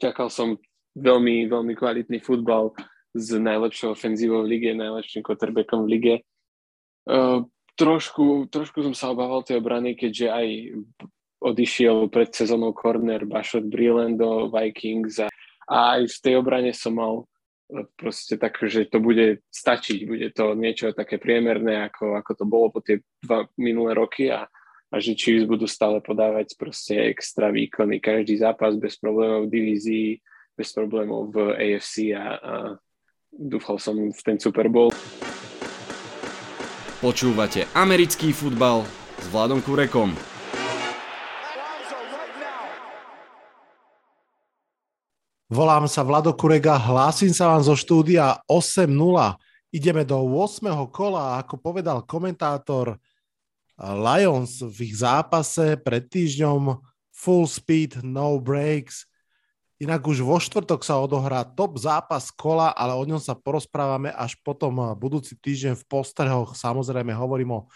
čakal som veľmi, veľmi kvalitný futbal s najlepšou ofenzívou v lige, najlepším quarterbackom v lige. Uh, trošku, trošku som sa obával tej obrany, keďže aj odišiel pred sezónou corner Bashot Breland do Vikings a, a aj v tej obrane som mal e, proste tak, že to bude stačiť, bude to niečo také priemerné, ako, ako to bolo po tie dva minulé roky a, a že Chiefs budú stále podávať proste extra výkony, každý zápas bez problémov v divízii, bez problémov v AFC a, a dúfal som v ten Super Bowl. Počúvate americký futbal s Vladom Kurekom. Volám sa Vlado Kurega, hlásim sa vám zo štúdia 8.0. Ideme do 8. kola, ako povedal komentátor Lions v ich zápase pred týždňom full speed, no breaks. Inak už vo štvrtok sa odohrá top zápas kola, ale o ňom sa porozprávame až potom budúci týždeň v postrehoch. Samozrejme hovorím o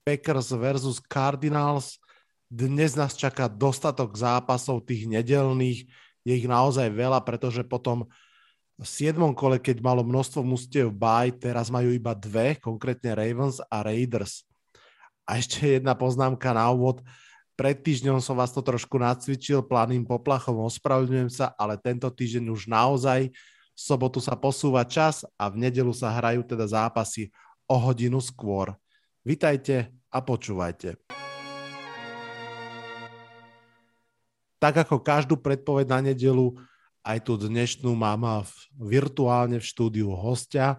Packers versus Cardinals. Dnes nás čaká dostatok zápasov tých nedelných je ich naozaj veľa, pretože potom v 7. kole, keď malo množstvo mustiev baj, teraz majú iba dve, konkrétne Ravens a Raiders. A ešte jedna poznámka na úvod. Pred týždňom som vás to trošku nacvičil planým poplachom, ospravedlňujem sa, ale tento týždeň už naozaj v sobotu sa posúva čas a v nedelu sa hrajú teda zápasy o hodinu skôr. Vitajte a počúvajte. tak ako každú predpoveď na nedelu, aj tú dnešnú mám virtuálne v štúdiu hostia.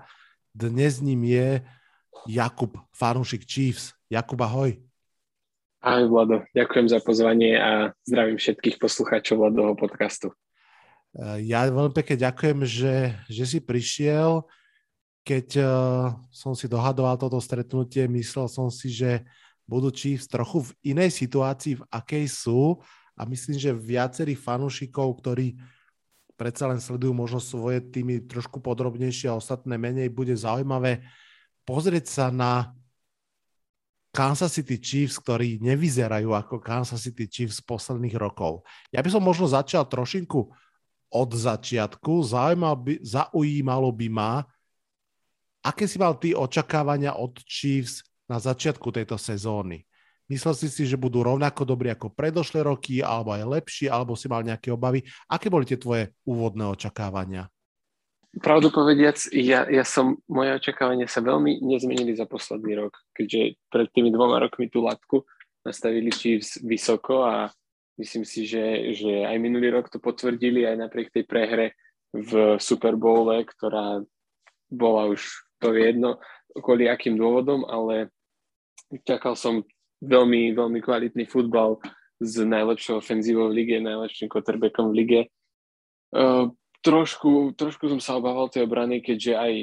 Dnes ním je Jakub, fanúšik Chiefs. Jakub, ahoj. Ahoj, Vlado. Ďakujem za pozvanie a zdravím všetkých poslucháčov Vladoho podcastu. E, ja veľmi pekne ďakujem, že, že si prišiel. Keď uh, som si dohadoval toto stretnutie, myslel som si, že budú Chiefs trochu v inej situácii, v akej sú, a myslím, že viacerých fanúšikov, ktorí predsa len sledujú možno svoje týmy trošku podrobnejšie a ostatné menej, bude zaujímavé pozrieť sa na Kansas City Chiefs, ktorí nevyzerajú ako Kansas City Chiefs posledných rokov. Ja by som možno začal trošinku od začiatku. Zaujímal by, zaujímalo by ma, aké si mal ty očakávania od Chiefs na začiatku tejto sezóny? Myslel si si, že budú rovnako dobrí ako predošlé roky, alebo aj lepší, alebo si mal nejaké obavy? Aké boli tie tvoje úvodné očakávania? Pravdu povediac, ja, ja som, moje očakávania sa veľmi nezmenili za posledný rok, keďže pred tými dvoma rokmi tú latku nastavili Chiefs vysoko a myslím si, že, že aj minulý rok to potvrdili aj napriek tej prehre v Super Bowle, ktorá bola už to jedno kvôli akým dôvodom, ale čakal som veľmi, veľmi kvalitný futbal s najlepšou ofenzívou v lige, najlepším quarterbackom v lige. Trošku, trošku som sa obával tej obrany, keďže aj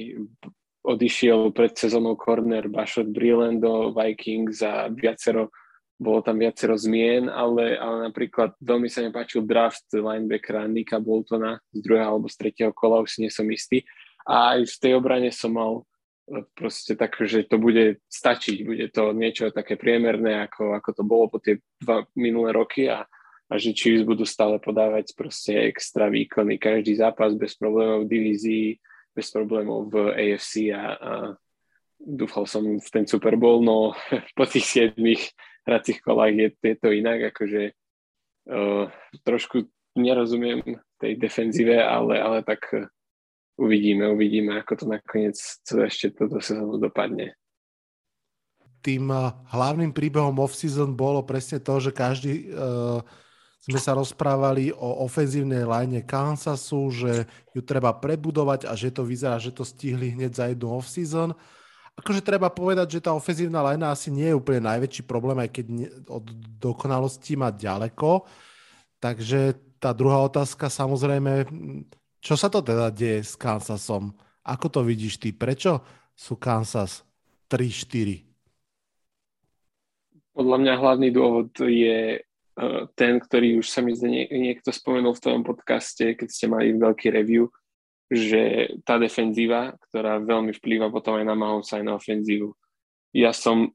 odišiel pred sezónou corner Bashot Breland do Vikings a viacero, bolo tam viacero zmien, ale, ale napríklad veľmi sa mi páčil draft linebackera Nika Boltona z druhého alebo z tretieho kola, už si nie som istý. A aj v tej obrane som mal proste tak, že to bude stačiť, bude to niečo také priemerné, ako, ako to bolo po tie dva minulé roky a, a že Chiefs budú stále podávať proste extra výkony, každý zápas bez problémov v divízii, bez problémov v AFC a, a dúfal som v ten Super Bowl, no po tých siedmých hracích kolách je, je to inak, akože uh, trošku nerozumiem tej defenzíve, ale, ale tak uvidíme, uvidíme, ako to nakoniec ešte toto sezónu dopadne. Tým eh, hlavným príbehom off-season bolo presne to, že každý uh, sme sa rozprávali o ofenzívnej line Kansasu, že ju treba prebudovať a že to vyzerá, že to stihli hneď za jednu off-season. Akože treba povedať, že tá ofenzívna line asi nie je úplne najväčší problém, aj keď od dokonalosti má ďaleko. Takže tá druhá otázka samozrejme, čo sa to teda deje s Kansasom? Ako to vidíš ty? Prečo sú Kansas 3-4? Podľa mňa hlavný dôvod je ten, ktorý už sa mi zdá niekto spomenul v tom podcaste, keď ste mali veľký review, že tá defenzíva, ktorá veľmi vplýva potom aj na Mahomes aj na ofenzívu. Ja som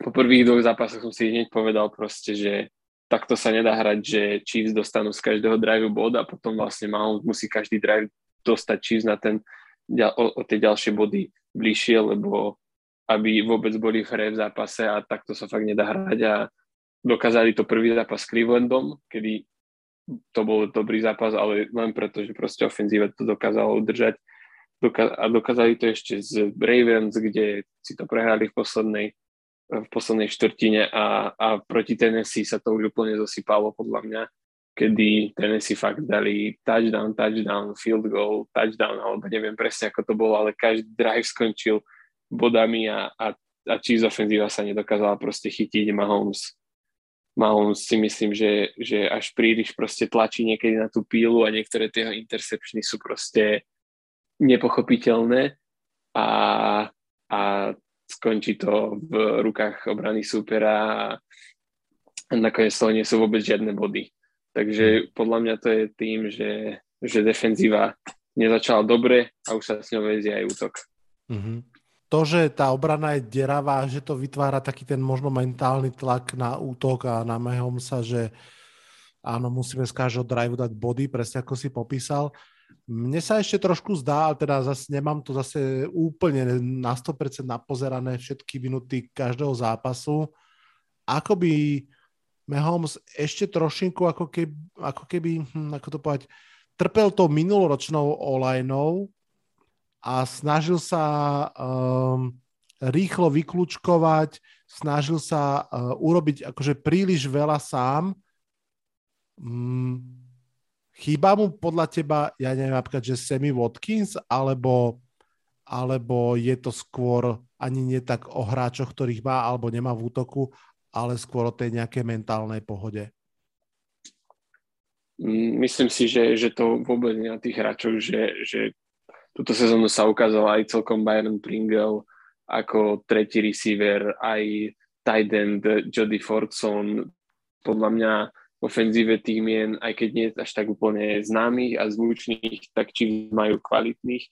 po prvých dvoch zápasoch som si hneď povedal proste, že takto sa nedá hrať, že Chiefs dostanú z každého drive bod a potom vlastne Mahomes musí každý drive dostať Chiefs na ten, o, o tie ďalšie body bližšie, lebo aby vôbec boli v hre v zápase a takto sa fakt nedá hrať a dokázali to prvý zápas s Clevelandom, kedy to bol dobrý zápas, ale len preto, že proste ofenzíva to dokázalo udržať a dokázali to ešte z Ravens, kde si to prehrali v poslednej, v poslednej štvrtine a, a proti Tennessee sa to už úplne zosypalo podľa mňa, kedy Tennessee fakt dali touchdown, touchdown, field goal, touchdown, alebo neviem presne ako to bolo, ale každý drive skončil bodami a, a, a Chiefs ofenzíva sa nedokázala proste chytiť Mahomes. Mahomes si myslím, že, že až príliš proste tlačí niekedy na tú pílu a niektoré tie intercepčny sú proste nepochopiteľné a, a skončí to v rukách obrany súpera a nakoniec toho nie sú vôbec žiadne body. Takže podľa mňa to je tým, že, že defenzíva nezačala dobre a už sa s ňou vezie aj útok. Mm-hmm. To, že tá obrana je deravá, že to vytvára taký ten možno mentálny tlak na útok a na sa, že áno, musíme z každého drive dať body, presne ako si popísal. Mne sa ešte trošku zdá, ale teda zase nemám to zase úplne na 100% napozerané všetky minuty každého zápasu, ako by Mahomes ešte trošinku ako keby, ako keby hm, ako to povedať, trpel tou minuloročnou olajnou a snažil sa um, rýchlo vyklúčkovať, snažil sa uh, urobiť akože príliš veľa sám. Um, Chýba mu podľa teba, ja neviem, napríklad, že Sammy Watkins, alebo, alebo je to skôr ani nie tak o hráčoch, ktorých má alebo nemá v útoku, ale skôr o tej nejakej mentálnej pohode? Mm, myslím si, že, že to vôbec nie na tých hráčov, že, že túto sezónu sa ukázal aj celkom Byron Pringle ako tretí receiver, aj tight end Jody Fortson. Podľa mňa ofenzíve tých mien, aj keď nie až tak úplne známych a zvučných, tak či majú kvalitných.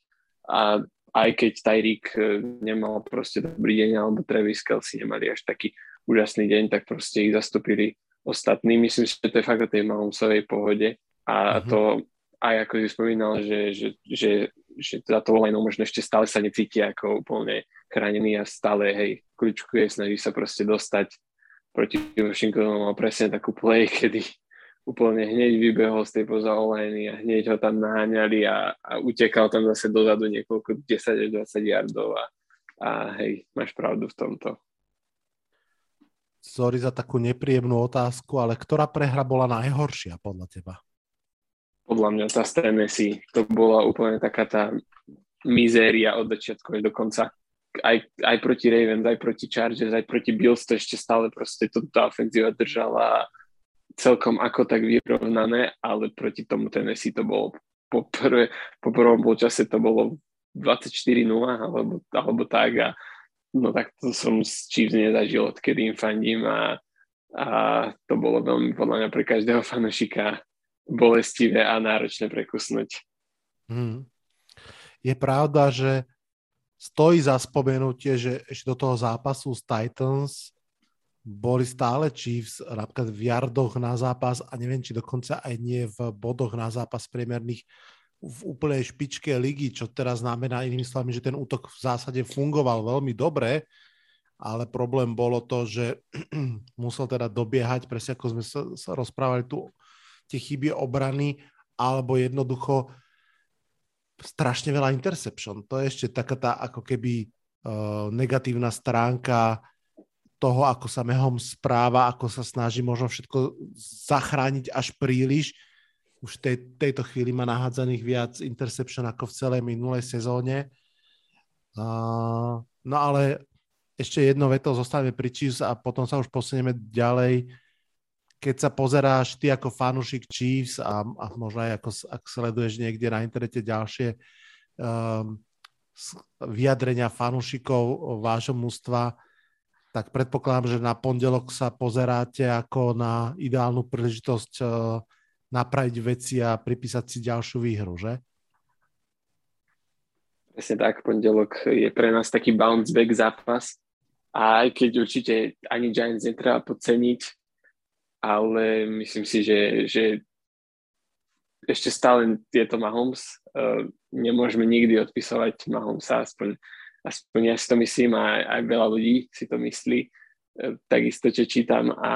A aj keď Tyreek e, nemal proste dobrý deň, alebo Travis Kelsey nemali až taký úžasný deň, tak proste ich zastúpili ostatní. Myslím si, že to je fakt o tej Mahomesovej pohode. A mm-hmm. to aj ako si spomínal, že, že, že, že za to volajnou možno ešte stále sa necíti ako úplne chránený a stále, hej, kľúčkuje, snaží sa proste dostať proti Washingtonu mal presne takú play, kedy úplne hneď vybehol z tej poza a hneď ho tam naháňali a, a utekal tam zase dozadu niekoľko 10 až 20 yardov a, a hej, máš pravdu v tomto. Sorry za takú nepríjemnú otázku, ale ktorá prehra bola najhoršia podľa teba? Podľa mňa tá z Tennessee. To bola úplne taká tá mizéria od začiatku až do konca aj, aj proti Ravens, aj proti Chargers, aj proti Bills to ešte stále proste to, tá ofenzíva držala celkom ako tak vyrovnané, ale proti tomu Tennessee to bolo po, prvé, po prvom polčase to bolo 24-0 alebo, alebo tak a no tak to som s Chiefs nezažil, odkedy im fandím a, a to bolo veľmi podľa mňa pre každého fanošika bolestivé a náročné prekusnúť. Hmm. Je pravda, že stojí za spomenutie, že ešte do toho zápasu s Titans boli stále Chiefs napríklad v jardoch na zápas a neviem, či dokonca aj nie v bodoch na zápas priemerných v úplnej špičke ligy, čo teraz znamená inými slovami, že ten útok v zásade fungoval veľmi dobre, ale problém bolo to, že musel teda dobiehať, presne ako sme sa, sa rozprávali tu, tie chyby obrany, alebo jednoducho strašne veľa interception. To je ešte taká tá ako keby uh, negatívna stránka toho, ako sa Mehom správa, ako sa snaží možno všetko zachrániť až príliš. Už v tej, tejto chvíli má nahádzaných viac interception ako v celej minulej sezóne. Uh, no ale ešte jedno veto zostaneme pri Chiefs a potom sa už posunieme ďalej keď sa pozeráš ty ako fanúšik Chiefs a, a možno aj ako ak sleduješ niekde na internete ďalšie um, vyjadrenia fanúšikov vášho mústva, tak predpokladám, že na pondelok sa pozeráte ako na ideálnu príležitosť uh, napraviť veci a pripísať si ďalšiu výhru, že? Presne tak, pondelok je pre nás taký bounce back zápas a aj keď určite ani Giants netreba podceniť, ale myslím si, že, že ešte stále je to Mahomes. Uh, nemôžeme nikdy odpisovať Mahomesa, aspoň, aspoň ja si to myslím a aj veľa ľudí si to myslí. Uh, takisto, čo čítam a,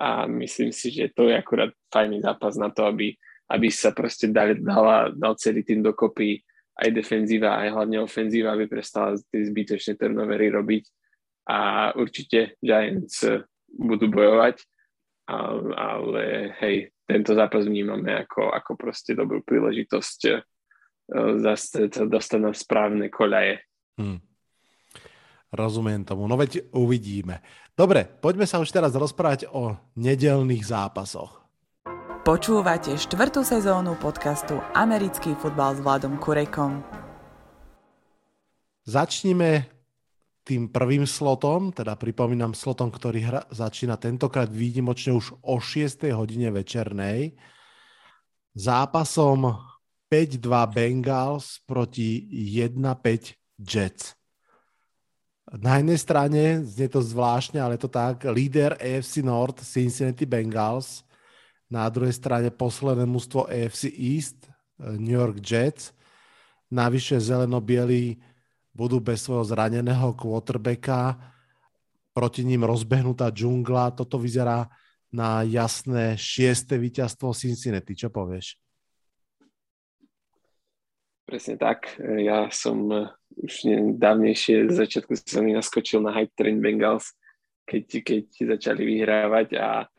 a myslím si, že to je akurát fajný zápas na to, aby, aby sa proste dal, dala, dal celý tým dokopy aj defenzíva, aj hlavne ofenzíva, aby prestala tie zbytočné turnovery robiť a určite Giants budú bojovať, ale, ale hej, tento zápas vnímame ako, ako proste dobrú príležitosť uh, zase sa dostať na správne koľaje. Hmm. Rozumiem tomu. No veď uvidíme. Dobre, poďme sa už teraz rozprávať o nedelných zápasoch. Počúvate štvrtú sezónu podcastu Americký futbal s Vladom Kurekom. Začnime tým prvým slotom, teda pripomínam slotom, ktorý hra, začína tentokrát výnimočne už o 6. hodine večernej. Zápasom 5-2 Bengals proti 1-5 Jets. Na jednej strane, znie to zvláštne, ale to tak, líder AFC North Cincinnati Bengals – na druhej strane posledné mústvo AFC East, New York Jets. Navyše zeleno-bielí budú bez svojho zraneného quarterbacka. Proti ním rozbehnutá džungla. Toto vyzerá na jasné šieste víťazstvo Cincinnati. Čo povieš? Presne tak. Ja som eh, už dávnejšie z začiatku sezóny naskočil na hype train Bengals, keď, keď začali vyhrávať a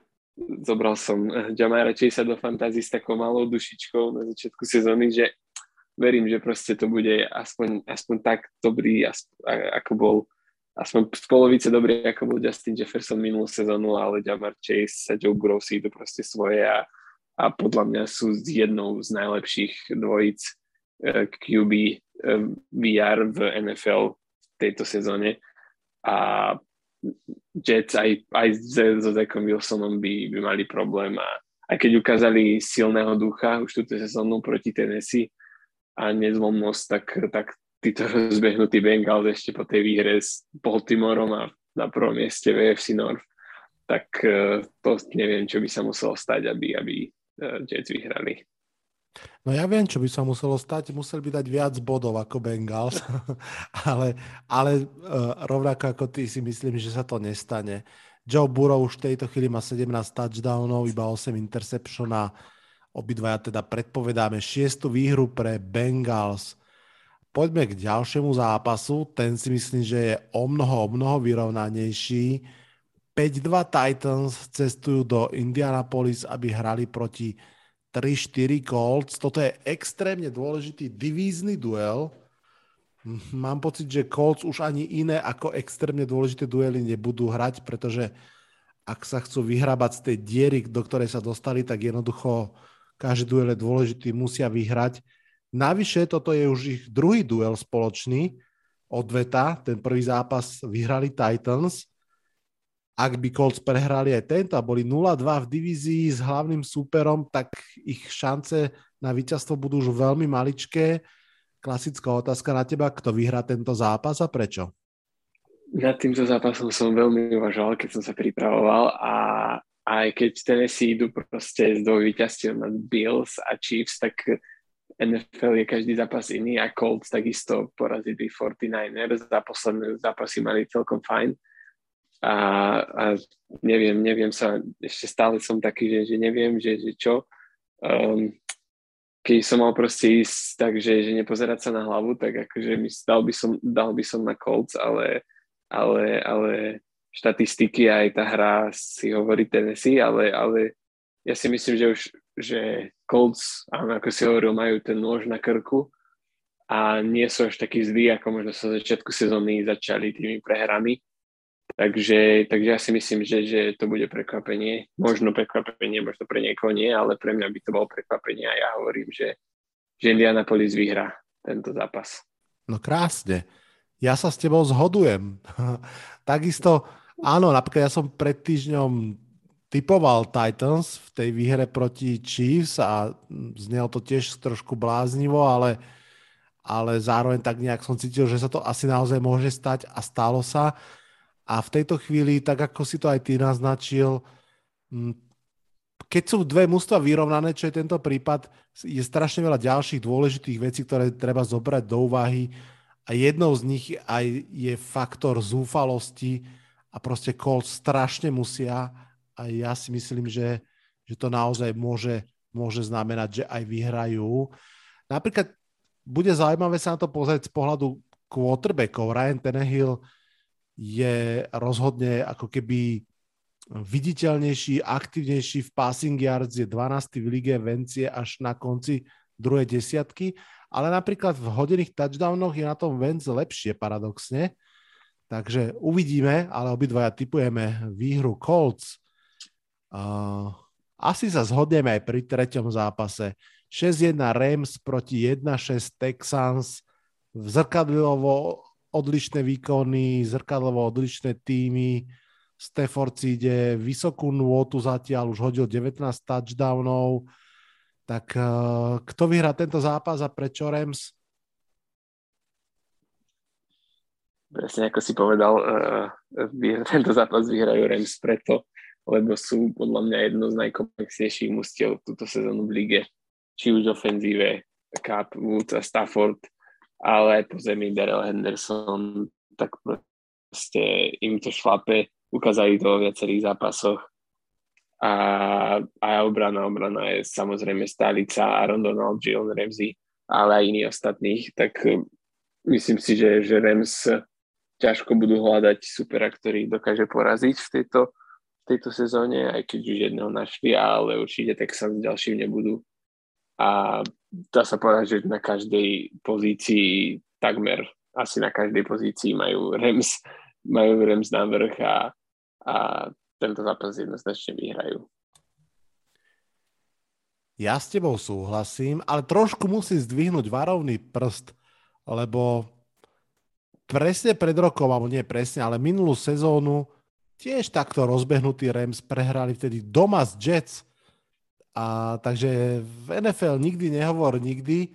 zobral som eh, Jamara Chase do fantázii s takou malou dušičkou na začiatku sezóny, že verím, že proste to bude aspoň, aspoň tak dobrý, ako bol aspoň z polovice dobrý, ako bol Justin Jefferson minulú sezónu, ale Jamar Chase a Joe Burrow si to proste svoje a, a podľa mňa sú jednou z najlepších dvojic eh, QB VR v NFL v tejto sezóne. A Jets aj, aj so Zackom Wilsonom by, by mali problém a aj keď ukázali silného ducha už túto sezónu proti Tennessee a nezlomnosť, tak, tak títo rozbehnutí Bengals ešte po tej výhre s Baltimoreom a na prvom mieste v AFC North, tak uh, to neviem, čo by sa muselo stať, aby, aby uh, Jets vyhrali. No ja viem, čo by sa muselo stať. Museli by dať viac bodov ako Bengals, ale, ale uh, rovnako ako ty si myslím, že sa to nestane. Joe Burrow už v tejto chvíli má 17 touchdownov, iba 8 interception a obidvaja teda predpovedáme šiestu výhru pre Bengals. Poďme k ďalšiemu zápasu. Ten si myslím, že je o mnoho, o mnoho vyrovnanejší. 5-2 Titans cestujú do Indianapolis, aby hrali proti 3-4 Colts. Toto je extrémne dôležitý divízny duel. Mám pocit, že Colts už ani iné ako extrémne dôležité duely nebudú hrať, pretože ak sa chcú vyhrabať z tej diery, do ktorej sa dostali, tak jednoducho každý duel je dôležitý, musia vyhrať. Navyše, toto je už ich druhý duel spoločný odveta. Ten prvý zápas vyhrali Titans ak by Colts prehrali aj tento a boli 0-2 v divízii s hlavným súperom, tak ich šance na víťazstvo budú už veľmi maličké. Klasická otázka na teba, kto vyhrá tento zápas a prečo? Nad týmto zápasom som veľmi uvažoval, keď som sa pripravoval a aj keď Tennessee idú proste z dvoch víťazstiev nad Bills a Chiefs, tak NFL je každý zápas iný a Colts takisto porazili 49ers a posledné zápasy mali celkom fajn a, a neviem, neviem sa, ešte stále som taký, že, že neviem, že, že čo. Um, keď som mal proste ísť tak, že, že nepozerať sa na hlavu, tak akože dal by som, dal by som na Colts, ale, ale, ale štatistiky aj tá hra si hovorí Tennessee, ale, ale ja si myslím, že už že Colts, ako si hovoril, majú ten nôž na krku a nie sú až takí zlí, ako možno sa začiatku sezóny začali tými prehrami Takže, takže ja si myslím, že, že to bude prekvapenie. Možno prekvapenie, možno pre niekoho nie, ale pre mňa by to bolo prekvapenie a ja hovorím, že, že Indianapolis vyhrá tento zápas. No krásne. Ja sa s tebou zhodujem. Takisto, áno, napríklad ja som pred týždňom typoval Titans v tej výhre proti Chiefs a znelo to tiež trošku bláznivo, ale, ale zároveň tak nejak som cítil, že sa to asi naozaj môže stať a stalo sa. A v tejto chvíli, tak ako si to aj ty naznačil, keď sú dve mústva vyrovnané, čo je tento prípad, je strašne veľa ďalších dôležitých vecí, ktoré treba zobrať do úvahy a jednou z nich aj je faktor zúfalosti a proste Colts strašne musia a ja si myslím, že, že to naozaj môže, môže znamenať, že aj vyhrajú. Napríklad bude zaujímavé sa na to pozrieť z pohľadu quarterbackov. Ryan Tannehill je rozhodne ako keby viditeľnejší, aktívnejší v passing yards, je 12. v lige vencie až na konci druhej desiatky, ale napríklad v hodených touchdownoch je na tom Vence lepšie paradoxne. Takže uvidíme, ale obidvaja typujeme výhru Colts. Uh, asi sa zhodneme aj pri treťom zápase. 6-1 Rams proti 1-6 Texans. Zrkadlivo odlišné výkony, zrkadlovo odlišné týmy Stafford si ide vysokú nôtu zatiaľ, už hodil 19 touchdownov. Tak uh, kto vyhrá tento zápas a prečo Rams? Presne ako si povedal, uh, tento zápas vyhrajú Rams preto, lebo sú podľa mňa jedno z najkomplexnejších mustiev túto sezónu v lige. Či už ofenzíve, Cup, Woods a Stafford, ale po zemi Daryl Henderson, tak proste im to šlape ukázali to vo viacerých zápasoch. A, a obrana, obrana je samozrejme stálica Aaron Donald, Jalen Ramsey, ale aj iní ostatných, tak eh, myslím si, že, že Rams ťažko budú hľadať supera, ktorý dokáže poraziť v tejto, v tejto sezóne, aj keď už jedného našli, ale určite tak sa ďalším nebudú. A dá sa povedať, že na každej pozícii, takmer asi na každej pozícii majú Rams, majú Rams na vrch a, a tento zápas jednoznačne vyhrajú. Ja s tebou súhlasím, ale trošku musím zdvihnúť varovný prst, lebo presne pred rokom, alebo nie presne, ale minulú sezónu tiež takto rozbehnutý Rams prehrali vtedy doma z Jets. A, takže v NFL nikdy nehovor nikdy,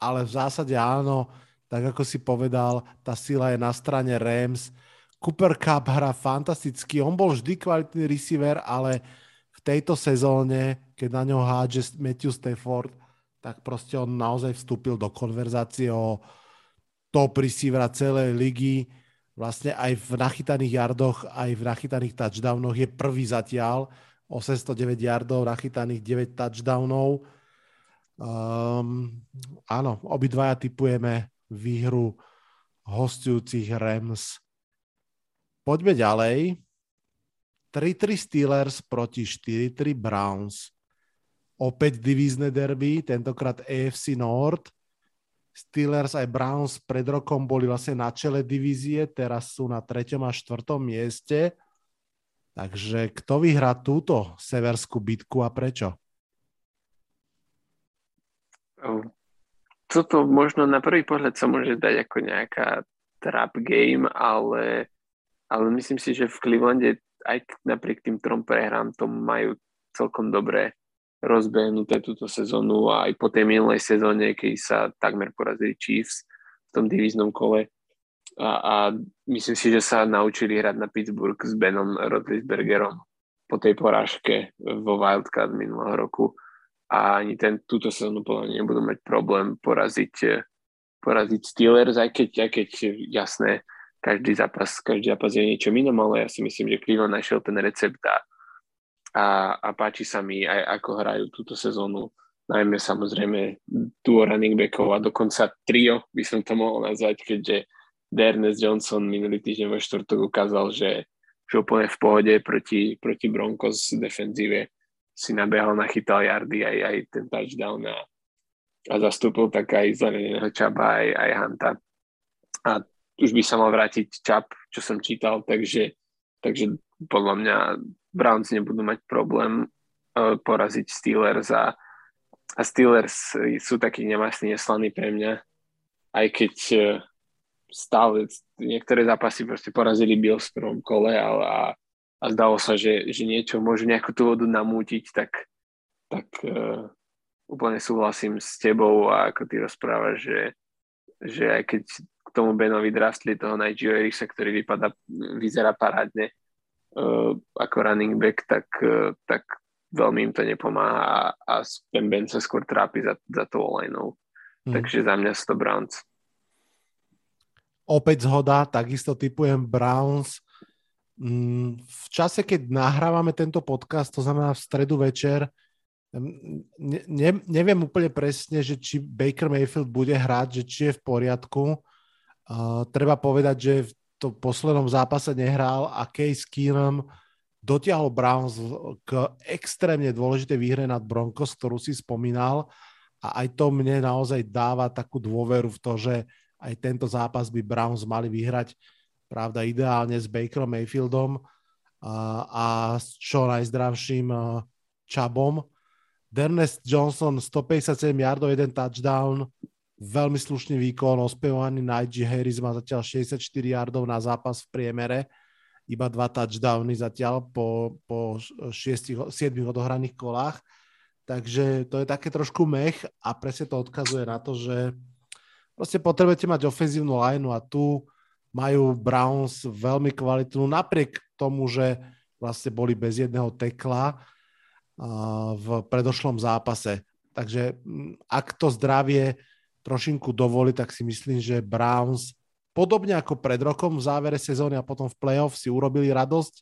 ale v zásade áno, tak ako si povedal, tá sila je na strane Rams Cooper Cup hrá fantasticky, on bol vždy kvalitný receiver, ale v tejto sezóne, keď na ňo hádže Matthew Stafford, tak proste on naozaj vstúpil do konverzácie o top receivera celej ligy. Vlastne aj v nachytaných yardoch, aj v nachytaných touchdownoch je prvý zatiaľ. 809 yardov, nachytaných 9 touchdownov. Um, áno, obidvaja typujeme výhru hostujúcich Rams Poďme ďalej. 3-3 Steelers proti 4-3 Browns. Opäť divízne derby, tentokrát AFC North. Steelers aj Browns pred rokom boli vlastne na čele divízie, teraz sú na 3. a 4. mieste. Takže kto vyhrá túto severskú bitku a prečo? Toto možno na prvý pohľad sa môže dať ako nejaká trap game, ale ale myslím si, že v Clevelande aj napriek tým trom prehrám to majú celkom dobre rozbehnuté túto sezónu a aj po tej minulej sezóne, keď sa takmer porazili Chiefs v tom divíznom kole. A, a myslím si, že sa naučili hrať na Pittsburgh s Benom Rotlisbergerom po tej porážke vo Wildcard minulého roku. A ani ten, túto sezónu podľa nebudú mať problém poraziť, poraziť Steelers, aj keď, aj keď jasné, každý zápas, každý zápas je niečo inom, ale ja si myslím, že Cleveland našiel ten recept a, a, a páči sa mi aj ako hrajú túto sezónu, najmä samozrejme duo running backov a dokonca trio by som to mohol nazvať, keďže Dernes Johnson minulý týždeň vo štvrtok ukázal, že, že úplne v pohode proti, proti Broncos defenzíve si nabehal, nachytal yardy aj, aj ten touchdown a, a zastúpil tak aj zraneného Čaba, aj, aj Hanta. A už by sa mal vrátiť Čap, čo som čítal, takže, takže podľa mňa Browns nebudú mať problém uh, poraziť Steelers a, a Steelers sú takí nemastní, neslaní pre mňa, aj keď uh, stále niektoré zápasy proste porazili Bills v prvom kole ale a, a zdalo sa, že, že niečo môže nejakú tú vodu namútiť, tak, tak uh, úplne súhlasím s tebou a ako ty rozprávaš, že, že aj keď tomu Benovi drastli toho Nigel Eriksa, ktorý vypadá, vyzerá parádne uh, ako running back, tak, uh, tak veľmi im to nepomáha a, a Ben sa skôr trápi za, za tou lineou. Hmm. Takže za mňa sú to Browns. Opäť zhoda, takisto typujem Browns. Mm, v čase, keď nahrávame tento podcast, to znamená v stredu večer, ne, ne, neviem úplne presne, že či Baker Mayfield bude hrať, že či je v poriadku. Treba povedať, že v tom poslednom zápase nehral a Case Keenum dotiahol Browns k extrémne dôležitej výhre nad Broncos, ktorú si spomínal a aj to mne naozaj dáva takú dôveru v to, že aj tento zápas by Browns mali vyhrať, pravda, ideálne s Bakerom Mayfieldom a, a s čo najzdravším Čabom. Dernest Johnson 157 yardov, jeden touchdown, veľmi slušný výkon, ospievaný Najee Harris má zatiaľ 64 yardov na zápas v priemere iba dva touchdowny zatiaľ po, po šiestich, siedmých odohraných kolách. Takže to je také trošku mech a presne to odkazuje na to, že proste potrebujete mať ofenzívnu lineu a tu majú Browns veľmi kvalitnú, napriek tomu, že vlastne boli bez jedného tekla v predošlom zápase. Takže ak to zdravie trošinku dovolí, tak si myslím, že Browns podobne ako pred rokom v závere sezóny a potom v playoff si urobili radosť,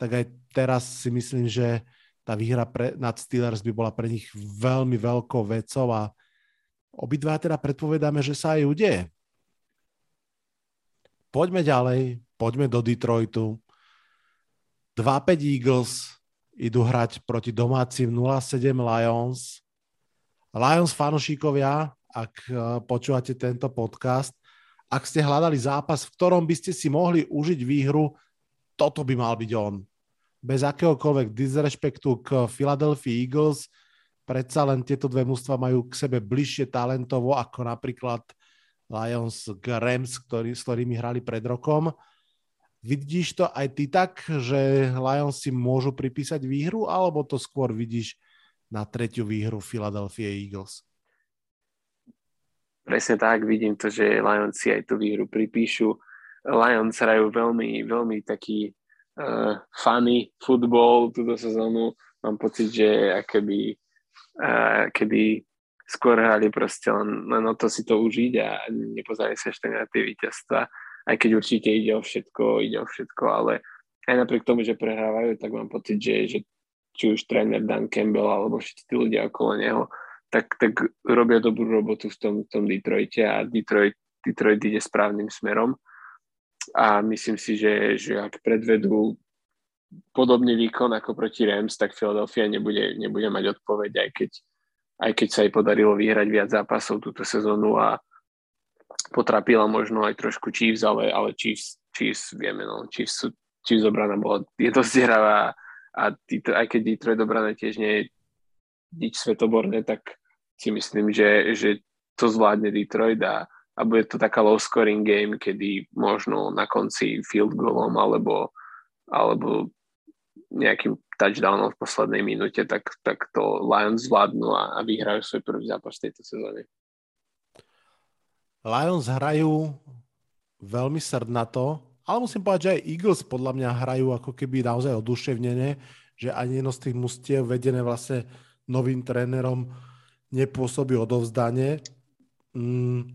tak aj teraz si myslím, že tá výhra pre, nad Steelers by bola pre nich veľmi veľkou vecou a obidva teda predpovedáme, že sa aj udeje. Poďme ďalej, poďme do Detroitu. 2-5 Eagles idú hrať proti domácim 0-7 Lions. Lions fanúšikovia, ak eh, počúvate tento podcast, ak ste hľadali zápas, v ktorom by ste si mohli užiť výhru, toto by mal byť on. Bez akéhokoľvek disrespektu k Philadelphia Eagles, predsa len tieto dve mústva majú k sebe bližšie talentovo ako napríklad Lions k Rams, ktorý, s ktorými hrali pred rokom. Vidíš to aj ty tak, že Lions si môžu pripísať výhru, alebo to skôr vidíš na tretiu výhru Philadelphia Eagles? Presne tak, vidím to, že Lions si aj tú výhru pripíšu. Lions hrajú veľmi, veľmi taký uh, funny futbol túto sezónu. Mám pocit, že akéby, uh, keby skôr hrali proste len, len o to si to užiť a nepozerali sa ešte na tie víťazstva. Aj keď určite ide o všetko, ide o všetko, ale aj napriek tomu, že prehrávajú, tak mám pocit, že, že či už tréner Dan Campbell alebo všetci tí ľudia okolo neho tak, tak robia dobrú robotu v tom, v tom Detroite a Detroit, Detroit ide správnym smerom. A myslím si, že, že ak predvedú podobný výkon ako proti Rams, tak Philadelphia nebude, nebude mať odpoveď, aj keď, aj keď sa jej podarilo vyhrať viac zápasov túto sezónu a potrapila možno aj trošku Chiefs, ale, ale Chiefs, Chiefs vieme, no, Chiefs, sú, Chiefs obrana bola, je dosť hravá a aj keď Detroit obrana tiež nie je nič svetoborné, tak si myslím, že, že to zvládne Detroit a, a bude to taká low scoring game, kedy možno na konci field goalom alebo, alebo nejakým touchdownom v poslednej minúte, tak, tak to Lions zvládnu a, a vyhrajú svoj prvý zápas v tejto sezóne. Lions hrajú veľmi srdnato, ale musím povedať, že aj Eagles podľa mňa hrajú ako keby naozaj oduševnene, že ani jedno z tých mustiev vedené vlastne novým trénerom nepôsobí odovzdanie. Mm,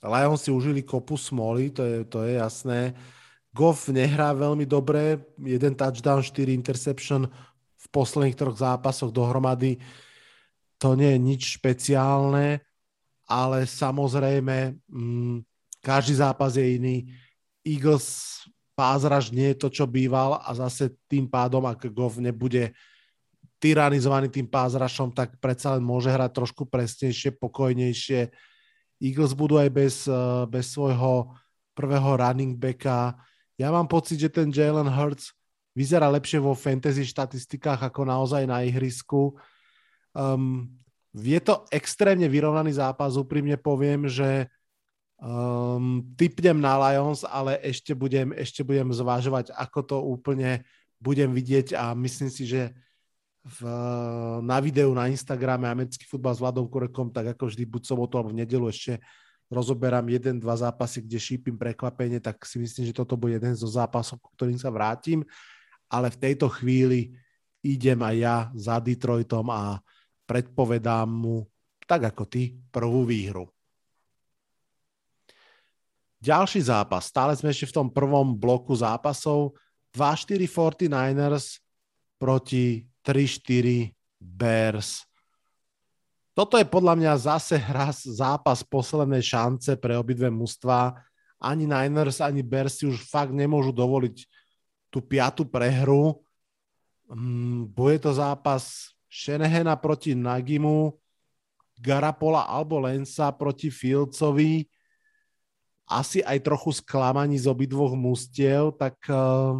Lions si užili kopu smoly, to je, to je jasné. Goff nehrá veľmi dobre, jeden touchdown, 4 interception v posledných troch zápasoch dohromady. To nie je nič špeciálne, ale samozrejme mm, každý zápas je iný. Eagles pázraž nie je to, čo býval a zase tým pádom, ak Goff nebude tyranizovaný tým pázrašom, tak predsa len môže hrať trošku presnejšie, pokojnejšie. Eagles budú aj bez, eh, bez svojho prvého running backa. Ja mám pocit, že ten Jalen Hurts vyzerá lepšie vo fantasy štatistikách ako naozaj na ihrisku. Um, je to extrémne vyrovnaný zápas, úprimne poviem, že um, typnem na Lions, ale ešte budem, ešte budem zvážovať, ako to úplne budem vidieť a myslím si, že v, na videu na Instagrame americký futbal s Vladom Kurekom, tak ako vždy buď sobotu alebo v nedelu ešte rozoberám jeden, dva zápasy, kde šípim prekvapenie, tak si myslím, že toto bude jeden zo zápasov, ktorým sa vrátim. Ale v tejto chvíli idem aj ja za Detroitom a predpovedám mu, tak ako ty, prvú výhru. Ďalší zápas, stále sme ešte v tom prvom bloku zápasov, 2-4 49ers proti 3-4 Bears. Toto je podľa mňa zase raz zápas poslednej šance pre obidve mužstva. Ani Niners, ani Bears si už fakt nemôžu dovoliť tú piatu prehru. Mm, bude to zápas Shanahana proti Nagimu, Garapola alebo Lensa proti Fieldsovi. Asi aj trochu sklamaní z obidvoch mustiev, tak uh,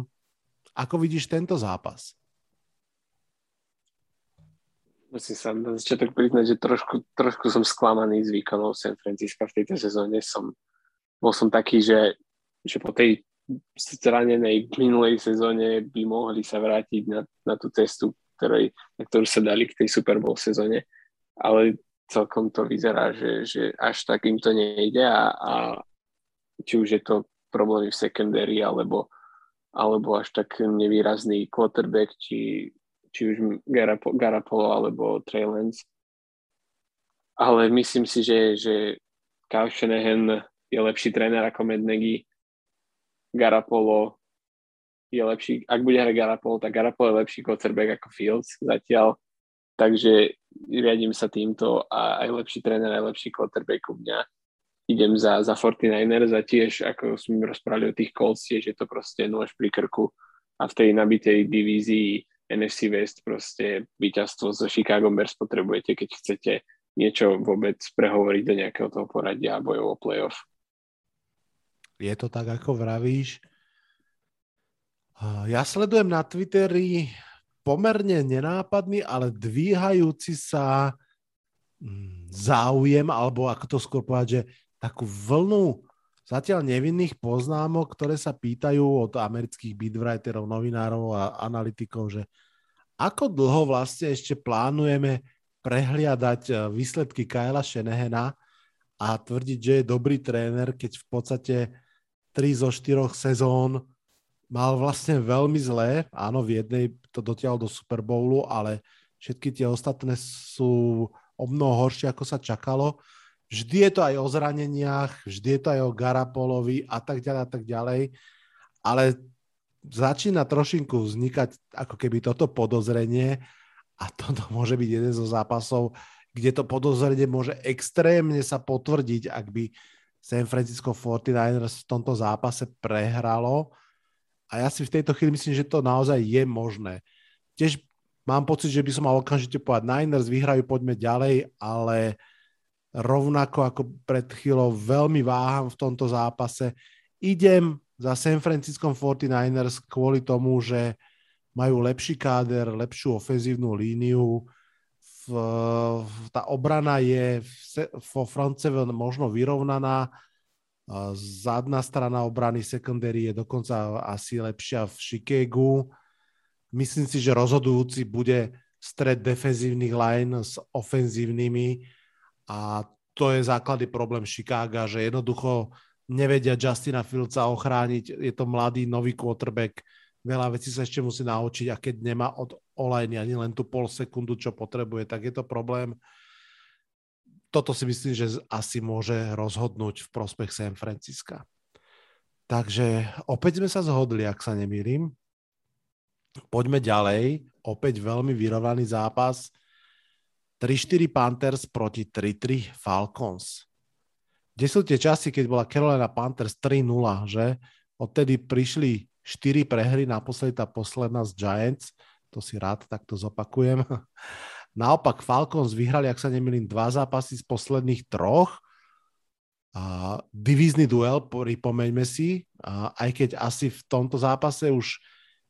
ako vidíš tento zápas? Musím sa na začiatok priznať, že trošku, trošku som sklamaný z výkonov San Francisca v tejto sezóne. Som, bol som taký, že, že po tej zranenej minulej sezóne by mohli sa vrátiť na, na tú cestu, ktorej, na ktorú sa dali k tej Super Bowl sezóne. Ale celkom to vyzerá, že, že až tak im to nejde a, a či už je to problémy v secondary alebo, alebo až tak nevýrazný quarterback, či či už Garapolo, alebo Trey Lance. Ale myslím si, že, že Kyle Shanahan je lepší tréner ako Nagy. Garapolo je lepší, ak bude hrať Garapolo, tak Garapolo je lepší quarterback ako Fields zatiaľ. Takže riadím sa týmto a aj lepší tréner, aj lepší quarterback u mňa. Idem za, za 49ers a tiež, ako sme rozprávali o tých Colts, tiež je to proste nôž pri krku a v tej nabitej divízii NFC West proste víťazstvo zo Chicago Bears potrebujete, keď chcete niečo vôbec prehovoriť do nejakého toho poradia a bojov o playoff. Je to tak, ako vravíš. Ja sledujem na Twitteri pomerne nenápadný, ale dvíhajúci sa mm, záujem, alebo ako to skôr povedať, že takú vlnu zatiaľ nevinných poznámok, ktoré sa pýtajú od amerických beatwriterov, novinárov a analytikov, že ako dlho vlastne ešte plánujeme prehliadať eh, výsledky Kyla Shanahana a tvrdiť, že je dobrý tréner, keď v podstate 3 zo 4 sezón mal vlastne veľmi zlé. Áno, v jednej to dotiaľ do Super Bowlu, ale všetky tie ostatné sú o mnoho horšie, ako sa čakalo. Vždy je to aj o zraneniach, vždy je to aj o Garapolovi a tak ďalej a tak ďalej. Ale začína trošinku vznikať ako keby toto podozrenie a toto môže byť jeden zo zápasov, kde to podozrenie môže extrémne sa potvrdiť, ak by San Francisco 49ers v tomto zápase prehralo. A ja si v tejto chvíli myslím, že to naozaj je možné. Tiež mám pocit, že by som mal okamžite povedať, Niners vyhrajú, poďme ďalej, ale rovnako ako pred chvíľou veľmi váham v tomto zápase. Idem za San Francisco 49ers kvôli tomu, že majú lepší káder, lepšiu ofenzívnu líniu. V, tá obrana je vo front seven možno vyrovnaná. Zadná strana obrany secondary je dokonca asi lepšia v Chicagu. Myslím si, že rozhodujúci bude stred defenzívnych line s ofenzívnymi a to je základný problém Chicaga, že jednoducho nevedia Justina Fieldsa ochrániť. Je to mladý, nový quarterback. Veľa vecí sa ešte musí naučiť a keď nemá od olajny ani len tú pol sekundu, čo potrebuje, tak je to problém. Toto si myslím, že asi môže rozhodnúť v prospech San Francisca. Takže opäť sme sa zhodli, ak sa nemýlim. Poďme ďalej. Opäť veľmi vyrovnaný zápas. 3-4 Panthers proti 3-3 Falcons. Kde sú tie časy, keď bola Carolina Panthers 3-0, že? Odtedy prišli 4 prehry, naposledy tá posledná z Giants, to si rád takto zopakujem. Naopak Falcons vyhrali, ak sa nemýlim, dva zápasy z posledných troch. A divízny duel, pripomeňme si, a aj keď asi v tomto zápase už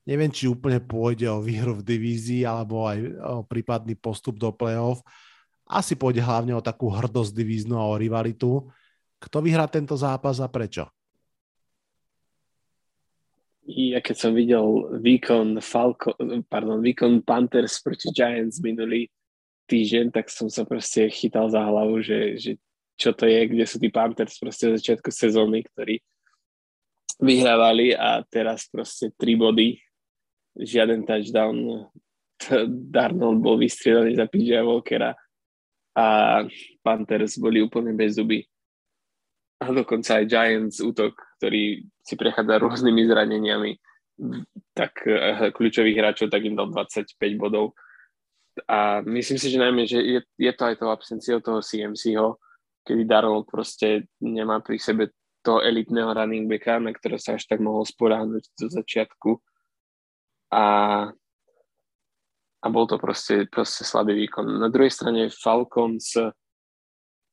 neviem, či úplne pôjde o výhru v divízii alebo aj o prípadný postup do play-off. Asi pôjde hlavne o takú hrdosť divíznu a o rivalitu. Kto vyhrá tento zápas a prečo? Ja keď som videl výkon, Falco, pardon, výkon Panthers proti Giants minulý týždeň, tak som sa proste chytal za hlavu, že, že čo to je, kde sú tí Panthers proste začiatku sezóny, ktorí vyhrávali a teraz proste tri body, žiaden touchdown, Darnold bol vystriedaný za PJ Walkera a Panthers boli úplne bez zuby. A dokonca aj Giants útok, ktorý si prechádza rôznymi zraneniami, tak eh, kľúčových hráčov, tak im dal 25 bodov. A myslím si, že najmä, že je, je to aj to absenciou toho CMC-ho, kedy Darnold proste nemá pri sebe toho elitného running backa, na ktorého sa až tak mohol sporáhnuť do začiatku. A, a bol to proste, proste slabý výkon. Na druhej strane Falcons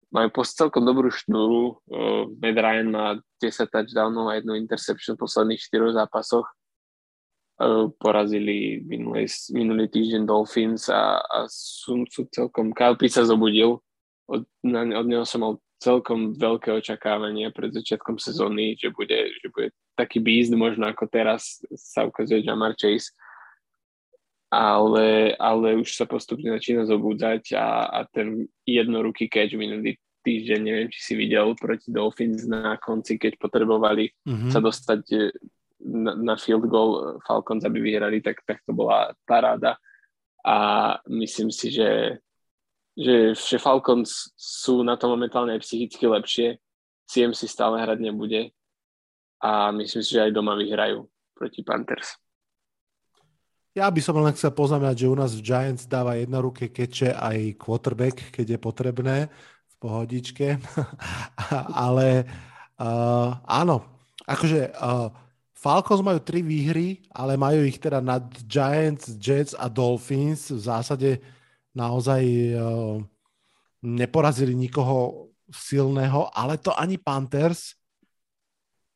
majú post celkom dobrú šnúru. Uh, Matt Ryan má 10 touchdownov a jednu interception v posledných 4 zápasoch. Uh, porazili minulý, minulý týždeň Dolphins a, a sú, sú celkom... Kyle sa zobudil. Od, na, od neho som mal celkom veľké očakávanie pred začiatkom sezóny, že bude, že bude taký beast možno ako teraz sa ukazuje Jamar Chase. Ale, ale už sa postupne začína zobúdzať a, a ten jednoruký catch minulý týždeň, neviem, či si videl proti Dolphins na konci, keď potrebovali mm-hmm. sa dostať e, na, na field goal Falcons, aby vyhrali, tak, tak to bola paráda. A myslím si, že že, že Falcons sú na to momentálne aj psychicky lepšie. CMC stále hrať nebude a myslím si, že aj doma vyhrajú proti Panthers. Ja by som len chcel poznamenať, že u nás v Giants dáva jedna ruke keče aj quarterback, keď je potrebné, v pohodičke. ale uh, áno, akože uh, Falcons majú tri výhry, ale majú ich teda nad Giants, Jets a Dolphins. V zásade naozaj uh, neporazili nikoho silného, ale to ani Panthers.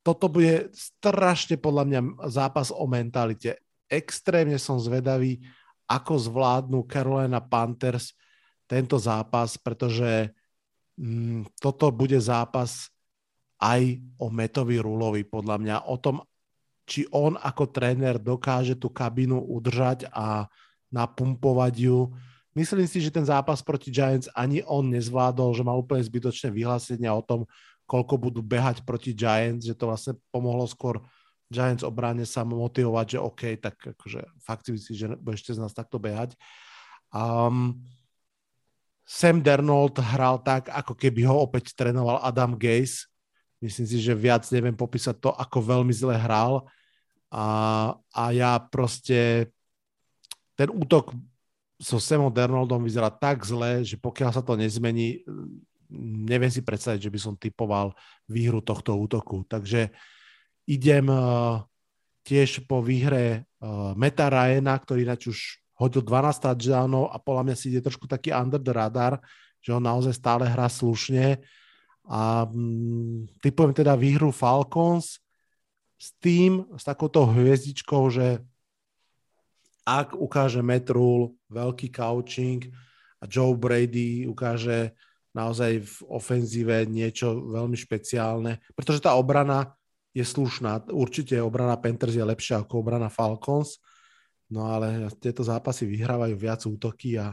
Toto bude strašne podľa mňa zápas o mentalite. Extrémne som zvedavý, ako zvládnu Carolina Panthers tento zápas, pretože mm, toto bude zápas aj o Metovi Rulovi, podľa mňa, o tom, či on ako tréner dokáže tú kabinu udržať a napumpovať ju Myslím si, že ten zápas proti Giants ani on nezvládol, že mal úplne zbytočné vyhlásenia o tom, koľko budú behať proti Giants, že to vlastne pomohlo skôr Giants obráne sa motivovať, že OK, tak akože fakt si že budeš z nás takto behať. Um, Sam Dernold hral tak, ako keby ho opäť trénoval Adam Gaze. Myslím si, že viac neviem popísať to, ako veľmi zle hral. A, a ja proste ten útok so Samom Dernoldom vyzerá tak zle, že pokiaľ sa to nezmení, neviem si predstaviť, že by som typoval výhru tohto útoku. Takže idem uh, tiež po výhre uh, Meta Ryana, ktorý nač už hodil 12 touchdownov a podľa mňa si ide trošku taký under the radar, že on naozaj stále hrá slušne. A um, typujem teda výhru Falcons s tým, s takouto hviezdičkou, že ak ukáže Metrul veľký coaching a Joe Brady ukáže naozaj v ofenzíve niečo veľmi špeciálne, pretože tá obrana je slušná. Určite obrana Panthers je lepšia ako obrana Falcons, no ale tieto zápasy vyhrávajú viac útoky a,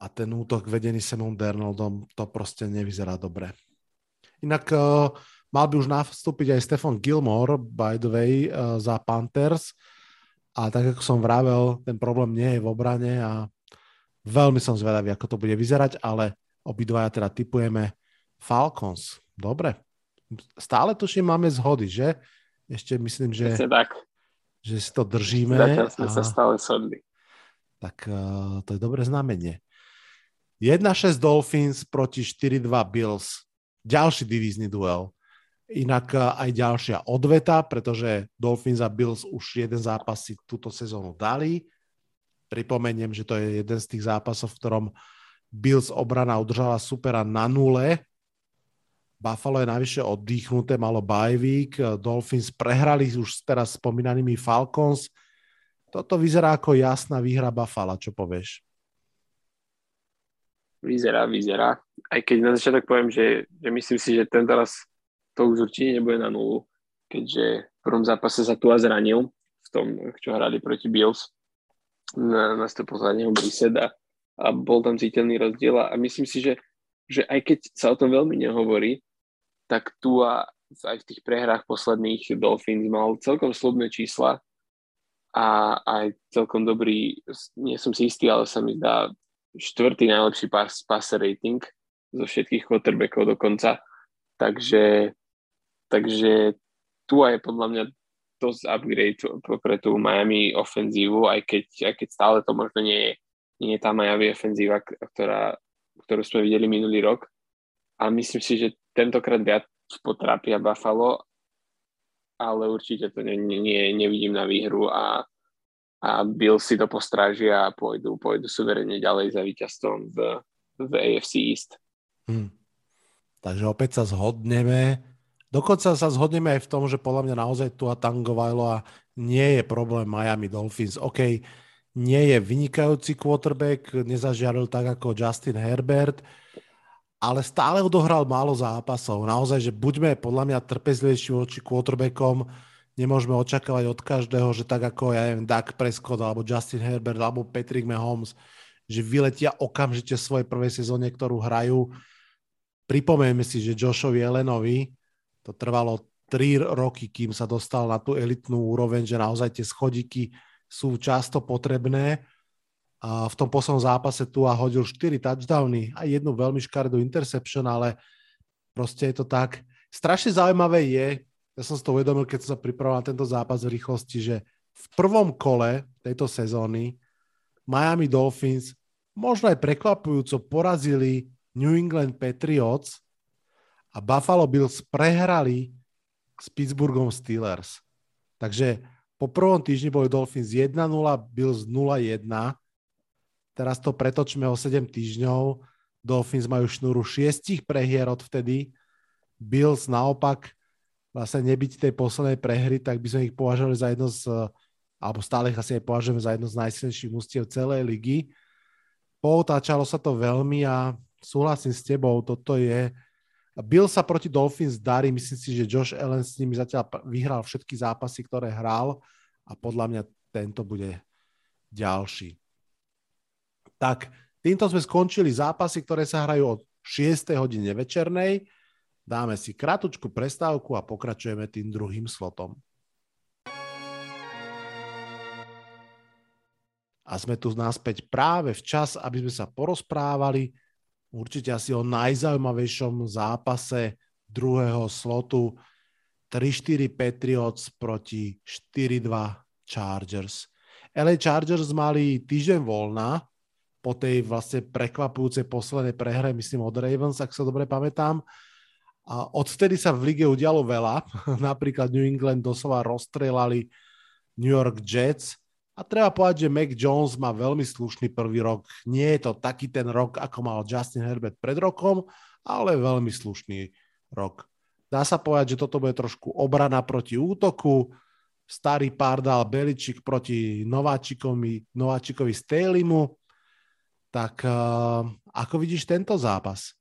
a ten útok vedený Samom Dernoldom to proste nevyzerá dobre. Inak uh, mal by už nastúpiť aj Stefan Gilmore, by the way, uh, za Panthers, a tak ako som vravel, ten problém nie je v obrane a veľmi som zvedavý, ako to bude vyzerať, ale obidvaja teda typujeme Falcons. Dobre. Stále tuším, máme zhody, že? Ešte myslím, že, tak. že si to držíme. Zatiaľ sme a... sa stále shodli. Tak uh, to je dobré znamenie. 1-6 Dolphins proti 4-2 Bills. Ďalší divízny duel. Inak eh, aj ďalšia odveta, pretože Dolphins a Bills už jeden zápas si túto sezónu dali. Pripomeniem, že to je jeden z tých zápasov, v ktorom Bills obrana udržala supera na nule. Buffalo je najvyššie oddychnuté, malo bye week. Dolphins prehrali už teraz spomínanými Falcons. Toto vyzerá ako jasná výhra Buffalo, čo povieš? Vyzerá, vyzerá. Aj keď na začiatok poviem, že, že myslím si, že ten teraz to už určite nebude na nulu, keďže v prvom zápase sa tu a zranil v tom, čo hrali proti Bills na nastupu zadného Briseda a bol tam citeľný rozdiel a myslím si, že, že aj keď sa o tom veľmi nehovorí, tak tu a aj v tých prehrách posledných Dolphins mal celkom slobné čísla a aj celkom dobrý, nie som si istý, ale sa mi zdá štvrtý najlepší pass, passer rating zo všetkých quarterbackov dokonca. Takže, takže tu je podľa mňa dosť upgrade pre tú Miami ofenzívu, aj keď, aj keď stále to možno nie je, nie je tá Miami ofenzíva, ktorá, ktorú sme videli minulý rok. A myslím si, že tentokrát viac potrápia Buffalo, ale určite to nie, nie, nevidím na výhru a, a Bill si to postrážia a pôjdu, pôjdu suverene ďalej za víťazstvom v, v AFC East. Hmm. Takže opäť sa zhodneme. Dokonca sa zhodneme aj v tom, že podľa mňa naozaj tu a Tangovajlo a nie je problém Miami Dolphins. OK, nie je vynikajúci quarterback, nezažiaril tak ako Justin Herbert, ale stále odohral málo zápasov. Naozaj, že buďme podľa mňa trpezlivejší voči quarterbackom, nemôžeme očakávať od každého, že tak ako, ja neviem, Doug Prescott, alebo Justin Herbert, alebo Patrick Mahomes, že vyletia okamžite v svojej prvej sezóne, ktorú hrajú. Pripomeňme si, že Joshovi Elenovi to trvalo 3 roky, kým sa dostal na tú elitnú úroveň, že naozaj tie schodíky sú často potrebné. A v tom poslednom zápase tu a hodil 4 touchdowny a jednu veľmi škaredú interception, ale proste je to tak. Strašne zaujímavé je, ja som si to uvedomil, keď som sa pripravoval na tento zápas v rýchlosti, že v prvom kole tejto sezóny Miami Dolphins možno aj prekvapujúco porazili New England Patriots a Buffalo Bills prehrali s Pittsburghom Steelers. Takže po prvom týždni boli Dolphins 1-0, Bills 0-1. Teraz to pretočme o 7 týždňov. Dolphins majú šnúru 6 prehier od vtedy. Bills naopak vlastne nebyť tej poslednej prehry, tak by sme ich považovali za jedno z, alebo stále ich asi aj považujeme za jedno z najsilnejších mústiev celej ligy. Poutáčalo sa to veľmi a súhlasím s tebou, toto je Bill sa proti Dolphins darí, myslím si, že Josh Allen s nimi zatiaľ vyhral všetky zápasy, ktoré hral a podľa mňa tento bude ďalší. Tak, týmto sme skončili zápasy, ktoré sa hrajú od 6. hodine večernej. Dáme si kratučku prestávku a pokračujeme tým druhým slotom. A sme tu naspäť práve včas, aby sme sa porozprávali určite asi o najzaujímavejšom zápase druhého slotu 3-4 Patriots proti 4-2 Chargers. LA Chargers mali týždeň voľna po tej vlastne prekvapujúcej poslednej prehre, myslím od Ravens, ak sa dobre pamätám. A odvtedy sa v lige udialo veľa. Napríklad New England doslova rozstrelali New York Jets a treba povedať, že Mac Jones má veľmi slušný prvý rok. Nie je to taký ten rok, ako mal Justin Herbert pred rokom, ale veľmi slušný rok. Dá sa povedať, že toto bude trošku obrana proti útoku. Starý pardal Beličik proti Nováčikovi, Nováčikovi Stélimu. Tak uh, ako vidíš tento zápas?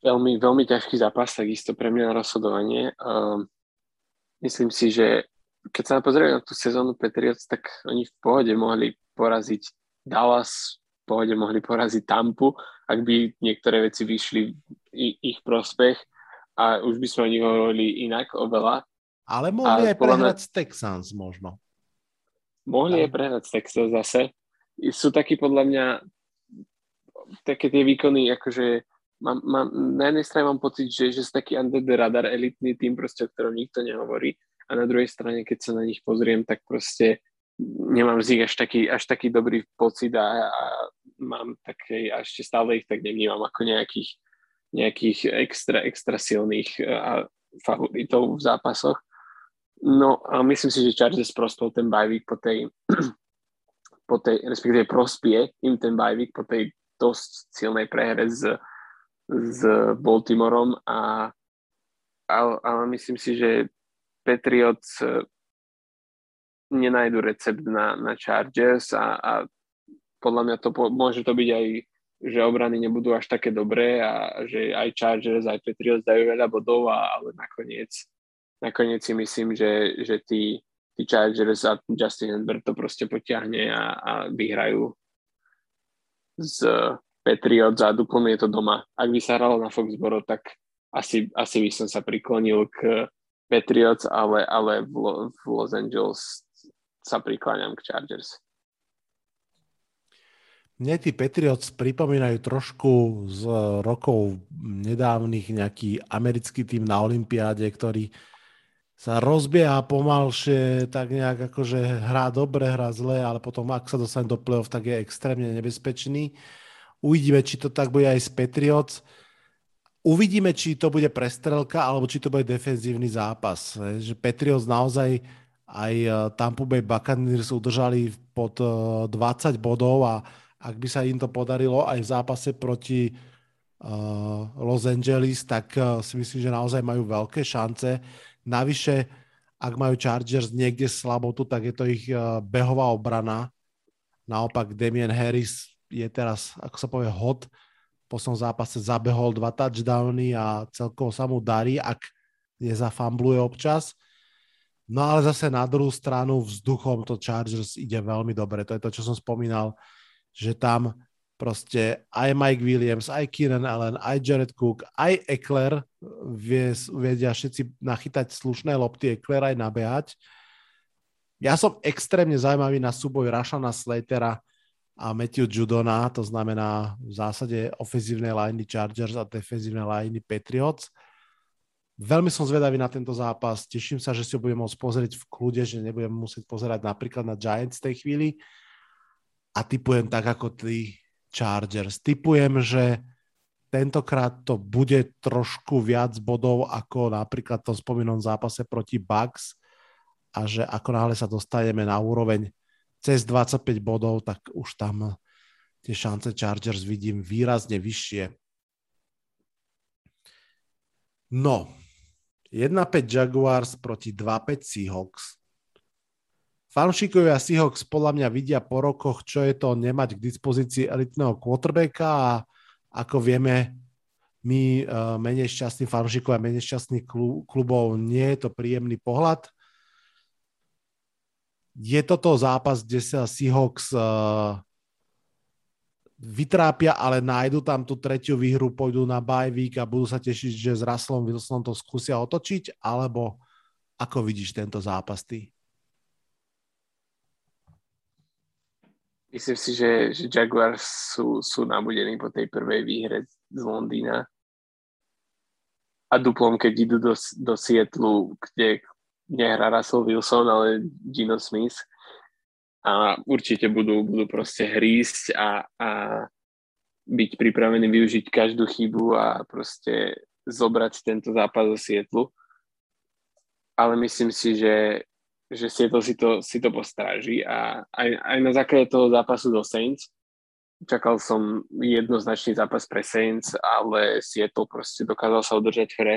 Veľmi, veľmi ťažký zápas, takisto pre mňa na rozhodovanie. Uh, myslím si, že keď sa pozrieme na tú sezónu Patriots, tak oni v pohode mohli poraziť Dallas, v pohode mohli poraziť Tampu, ak by niektoré veci vyšli ich prospech a už by sme o nich hovorili inak oveľa. Ale mohli a aj prehrať mňa... s Texans možno. Mohli aj prehrať s Texans zase. Sú takí podľa mňa také tie výkony, akože mám, mám, na jednej strane mám pocit, že, že sú taký under the radar elitný tým, proste, o ktorom nikto nehovorí a na druhej strane, keď sa na nich pozriem, tak proste nemám z nich až taký, až taký dobrý pocit a, a mám také, a ešte stále ich tak nevnímam ako nejakých, nejakých extra, extra silných e, a favoritov v zápasoch. No a myslím si, že Chargers prospel ten bajvík po tej, po tej, respektíve prospie im ten bajvík po tej dosť silnej prehre s, s Baltimoreom a, a, a myslím si, že Patriots e, nenajdu recept na, na Chargers a, a podľa mňa to môže to byť aj, že obrany nebudú až také dobré a že aj Chargers, aj Patriots dajú veľa bodov, a, ale nakoniec, nakoniec si myslím, že, že tí, tí Chargers a Justin Herbert to proste potiahne a, a vyhrajú z Patriots a duplne je to doma. Ak by sa hralo na Foxboro, tak asi, asi by som sa priklonil k Patriots, ale, ale v, v Los Angeles sa prikláňam k Chargers. Mne tí Patriots pripomínajú trošku z rokov nedávnych nejaký americký tým na Olympiáde, ktorý sa rozbieha pomalšie, tak nejak akože hrá dobre, hrá zle, ale potom ak sa dostane do play-off, tak je extrémne nebezpečný. Uvidíme, či to tak bude aj s Patriots. Uvidíme, či to bude prestrelka, alebo či to bude defenzívny zápas. Že Patriots naozaj aj eh, Tampa Bay Buccaneers udržali pod 20 eh, bodov a ak by sa im to podarilo aj v zápase proti uh, Los Angeles, tak si myslím, že naozaj majú veľké šance. Navyše, ak majú Chargers niekde slabotu, tak je to ich behová obrana. Naopak Damien Harris je teraz, ako sa povie, hot. Po som zápase zabehol dva touchdowny a celkovo sa mu darí, ak nezafambluje občas. No ale zase na druhú stranu vzduchom to Chargers ide veľmi dobre. To je to, čo som spomínal že tam proste aj Mike Williams, aj Kieran Allen, aj Jared Cook, aj Eckler vie, vedia všetci nachytať slušné lopty, Eckler aj nabehať. Ja som extrémne zaujímavý na súboj Rašana Slatera a Matthew Judona, to znamená v zásade ofenzívne liney Chargers a defenzívne liney Patriots. Veľmi som zvedavý na tento zápas, teším sa, že si ho budem môcť pozrieť v kľude, že nebudem musieť pozerať napríklad na Giants v tej chvíli a typujem tak ako tí Chargers. Typujem, že tentokrát to bude trošku viac bodov ako napríklad v tom spomínanom zápase proti Bucks a že ako náhle sa dostaneme na úroveň cez 25 bodov, tak už tam tie šance Chargers vidím výrazne vyššie. No, 1-5 Jaguars proti 2-5 Seahawks. Fanšikovia Seahawks podľa mňa vidia po rokoch, čo je to nemať k dispozícii elitného quarterbacka a ako vieme, my uh, menej šťastní fanšikovia menej šťastných klubov, nie je to príjemný pohľad. Je toto zápas, kde sa Seahawks uh, vytrápia, ale nájdu tam tú tretiu výhru, pôjdu na bye week a budú sa tešiť, že s Russellom Wilsonom to skúsia otočiť, alebo ako vidíš tento zápas ty? Myslím si, že, že Jaguars sú, sú nabudení po tej prvej výhre z Londýna a duplom, keď idú do, do Sietlu, kde nehrá Russell Wilson, ale Gino Smith a určite budú, budú proste hrísť a, a byť pripravení využiť každú chybu a proste zobrať tento zápas do Sietlu. Ale myslím si, že že Seattle si to, si to postráži a aj, aj na základe toho zápasu do Saints čakal som jednoznačný zápas pre Saints, ale Seattle proste dokázal sa udržať v hre.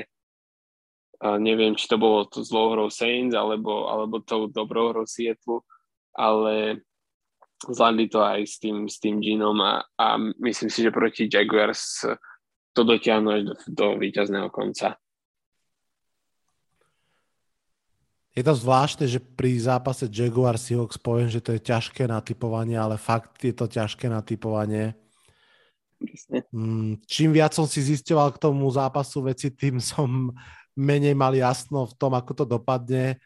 Neviem, či to bolo to zlou hrou Saints alebo, alebo tou dobrou hrou Seattle, ale zvládli to aj s tým, s tým Ginom a, a myslím si, že proti Jaguars to dotiahnu až do, do víťazného konca. Je to zvláštne, že pri zápase Jaguar Seahawks poviem, že to je ťažké na typovanie, ale fakt je to ťažké na typovanie. Mm, čím viac som si zisťoval k tomu zápasu veci, tým som menej mal jasno v tom, ako to dopadne.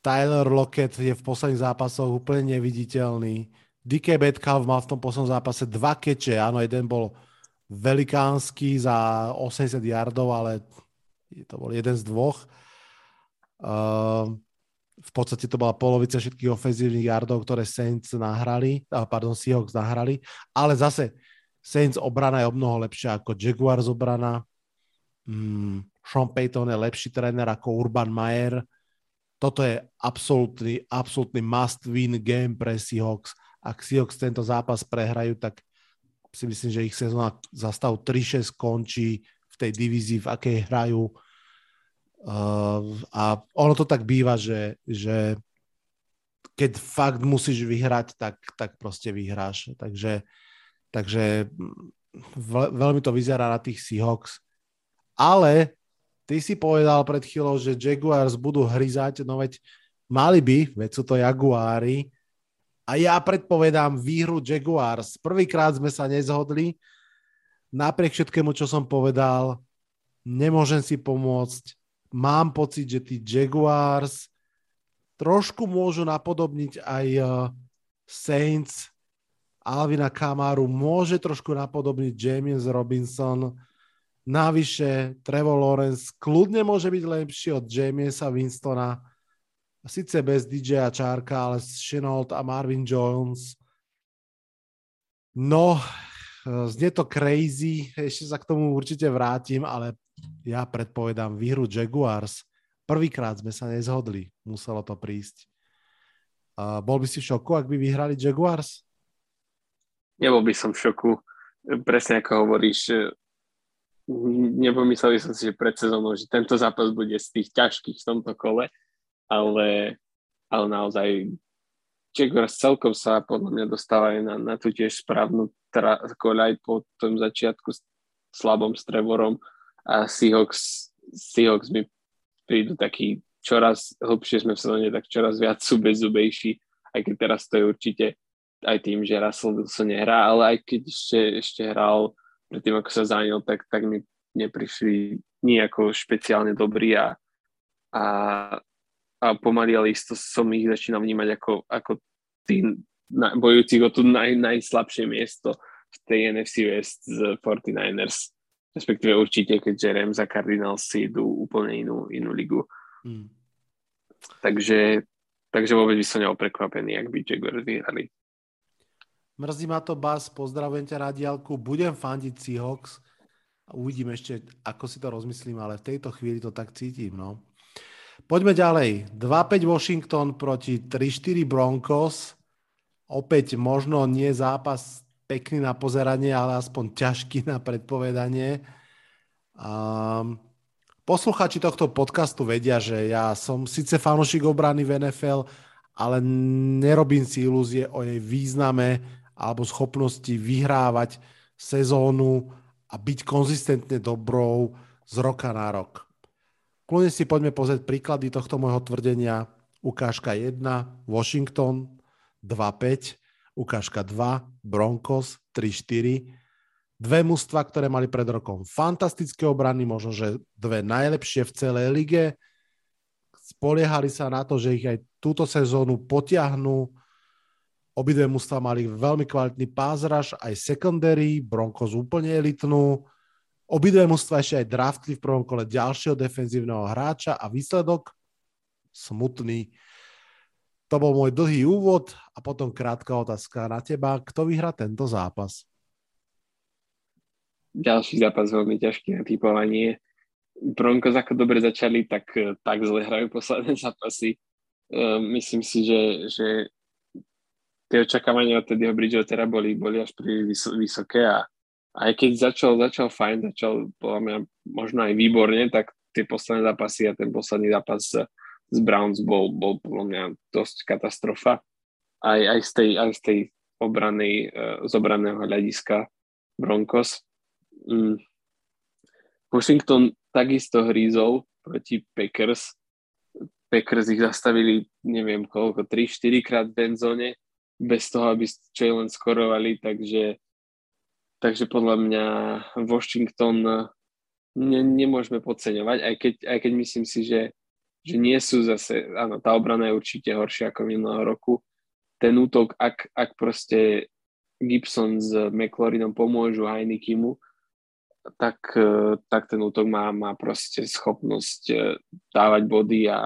Tyler Lockett je v posledných zápasoch úplne neviditeľný. DK Metcalf mal v tom poslednom zápase dva keče. Áno, jeden bol velikánsky za 80 yardov, ale to bol jeden z dvoch Uh, v podstate to bola polovica všetkých ofenzívnych yardov, ktoré Saints nahrali, pardon, Seahawks nahrali, ale zase Saints obrana je o mnoho lepšia ako Jaguars obrana. Mm, Sean Payton je lepší tréner ako Urban Meyer. Toto je absolútny, absolútny must-win game pre Seahawks. Ak Seahawks tento zápas prehrajú, tak si myslím, že ich sezóna za stav 3-6 končí v tej divízii, v akej hrajú Uh, a ono to tak býva, že, že keď fakt musíš vyhrať, tak, tak proste vyhráš. Takže, takže veľmi to vyzerá na tých Seahawks. Ale ty si povedal pred chvíľou, že Jaguars budú hryzať, no veď mali by, veď sú to Jaguári. A ja predpovedám výhru Jaguars. Prvýkrát sme sa nezhodli. Napriek všetkému, čo som povedal, nemôžem si pomôcť mám pocit, že tí Jaguars trošku môžu napodobniť aj uh, Saints, Alvina Kamaru, môže trošku napodobniť James Robinson, Navyše Trevor Lawrence kľudne môže byť lepší od Jamesa Winstona, Sice bez DJ a Čárka, ale Chenault a Marvin Jones. No, znie to crazy, ešte sa k tomu určite vrátim, ale ja predpovedám výhru Jaguars. Prvýkrát sme sa nezhodli, muselo to prísť. Uh, bol by si v šoku, ak by vyhrali Jaguars? Nebol by som v šoku. Presne ako hovoríš, nepomyslel by som si, že pred sezónou, že tento zápas bude z tých ťažkých v tomto kole, ale, ale naozaj Jaguars celkom sa podľa mňa dostávajú na, na tú tiež správnu tra, koľaj po tom začiatku s slabom s Trevorom a Seahawks, Seahawks mi prídu taký čoraz hlbšie sme v sezóne, tak čoraz viac sú bezzubejší, aj keď teraz to je určite aj tým, že Russell Wilson nehrá, ale aj keď ešte, ešte hral predtým, ako sa zranil, tak, tak mi neprišli nejako špeciálne dobrí a, a a pomaly, ale isto som ich začínal vnímať ako, ako tých na, bojujúcich o to naj, najslabšie miesto v tej NFC West z 49ers. Respektíve určite, keďže Rams a Cardinals si idú úplne inú, inú ligu. Hmm. Takže, takže vôbec by som nebol prekvapený, ak by Jaguars vyhrali. Mrzí ma to, Bas, pozdravujem ťa na diálku. Budem fandiť Seahawks. Uvidím ešte, ako si to rozmyslím, ale v tejto chvíli to tak cítim. No. Poďme ďalej. 2-5 Washington proti 3-4 Broncos. Opäť možno nie zápas pekný na pozeranie, ale aspoň ťažký na predpovedanie. Um, posluchači tohto podcastu vedia, že ja som síce fanúšik obrany v NFL, ale nerobím si ilúzie o jej význame alebo schopnosti vyhrávať sezónu a byť konzistentne dobrou z roka na rok. Kľudne si poďme pozrieť príklady tohto môjho tvrdenia. Ukážka 1, Washington 2-5, ukážka 2, Broncos 3-4. Dve mužstva, ktoré mali pred rokom fantastické obrany, možno, že dve najlepšie v celej lige. Spoliehali sa na to, že ich aj túto sezónu potiahnú. Obidve mužstva mali veľmi kvalitný pázraž, aj secondary, Broncos úplne elitnú Obidve mužstva ešte aj draftli v prvom kole ďalšieho defenzívneho hráča a výsledok smutný. To bol môj dlhý úvod a potom krátka otázka na teba. Kto vyhrá tento zápas? Ďalší zápas veľmi ťažký na typovanie. Broncos ako dobre začali, tak, tak zle hrajú posledné zápasy. Uh, myslím si, že, že tie očakávania od Teddyho Bridgewattera boli, boli až príliš vysoké a aj keď začal, začal fajn, začal podľa mňa možno aj výborne, tak tie posledné zápasy a ten posledný zápas z, Browns bol, bol podľa mňa dosť katastrofa. Aj, aj z tej, aj z tej obrany, uh, z obranného hľadiska Broncos. Mm. Washington takisto hrízol proti Packers. Packers ich zastavili, neviem koľko, 3-4 krát v benzóne, bez toho, aby čo len skorovali, takže Takže podľa mňa Washington eh, ne, nemôžeme podceňovať, aj keď, aj keď myslím si, že, že nie sú zase, áno, tá obrana je určite horšia ako minulého roku. Ten útok, ak, ak proste Gibson s McLaurinom pomôžu Heinekimu, tak, eh, tak ten útok má, má proste schopnosť eh, dávať body a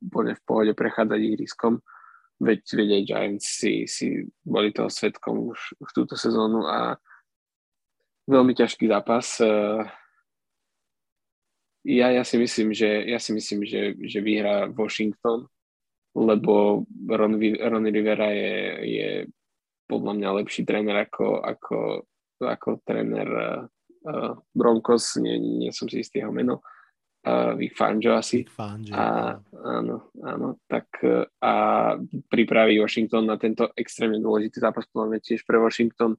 úplne v pohode prechádzať ihriskom. Veď, veď aj Giants si, si boli toho svetkom už v túto sezónu a veľmi ťažký zápas. Eh, ja, ja si myslím, že, ja si myslím, že, že vyhrá Washington, lebo Ron, Ron Rivera je, je podľa mňa lepší tréner ako, ako, ako tréner uh, Broncos, nie, nie som si istý jeho meno, uh, Vic Fangio asi. Vic Fangio, a, áno, áno, tak a pripraví Washington na tento extrémne dôležitý zápas, podľa mňa tiež pre Washington.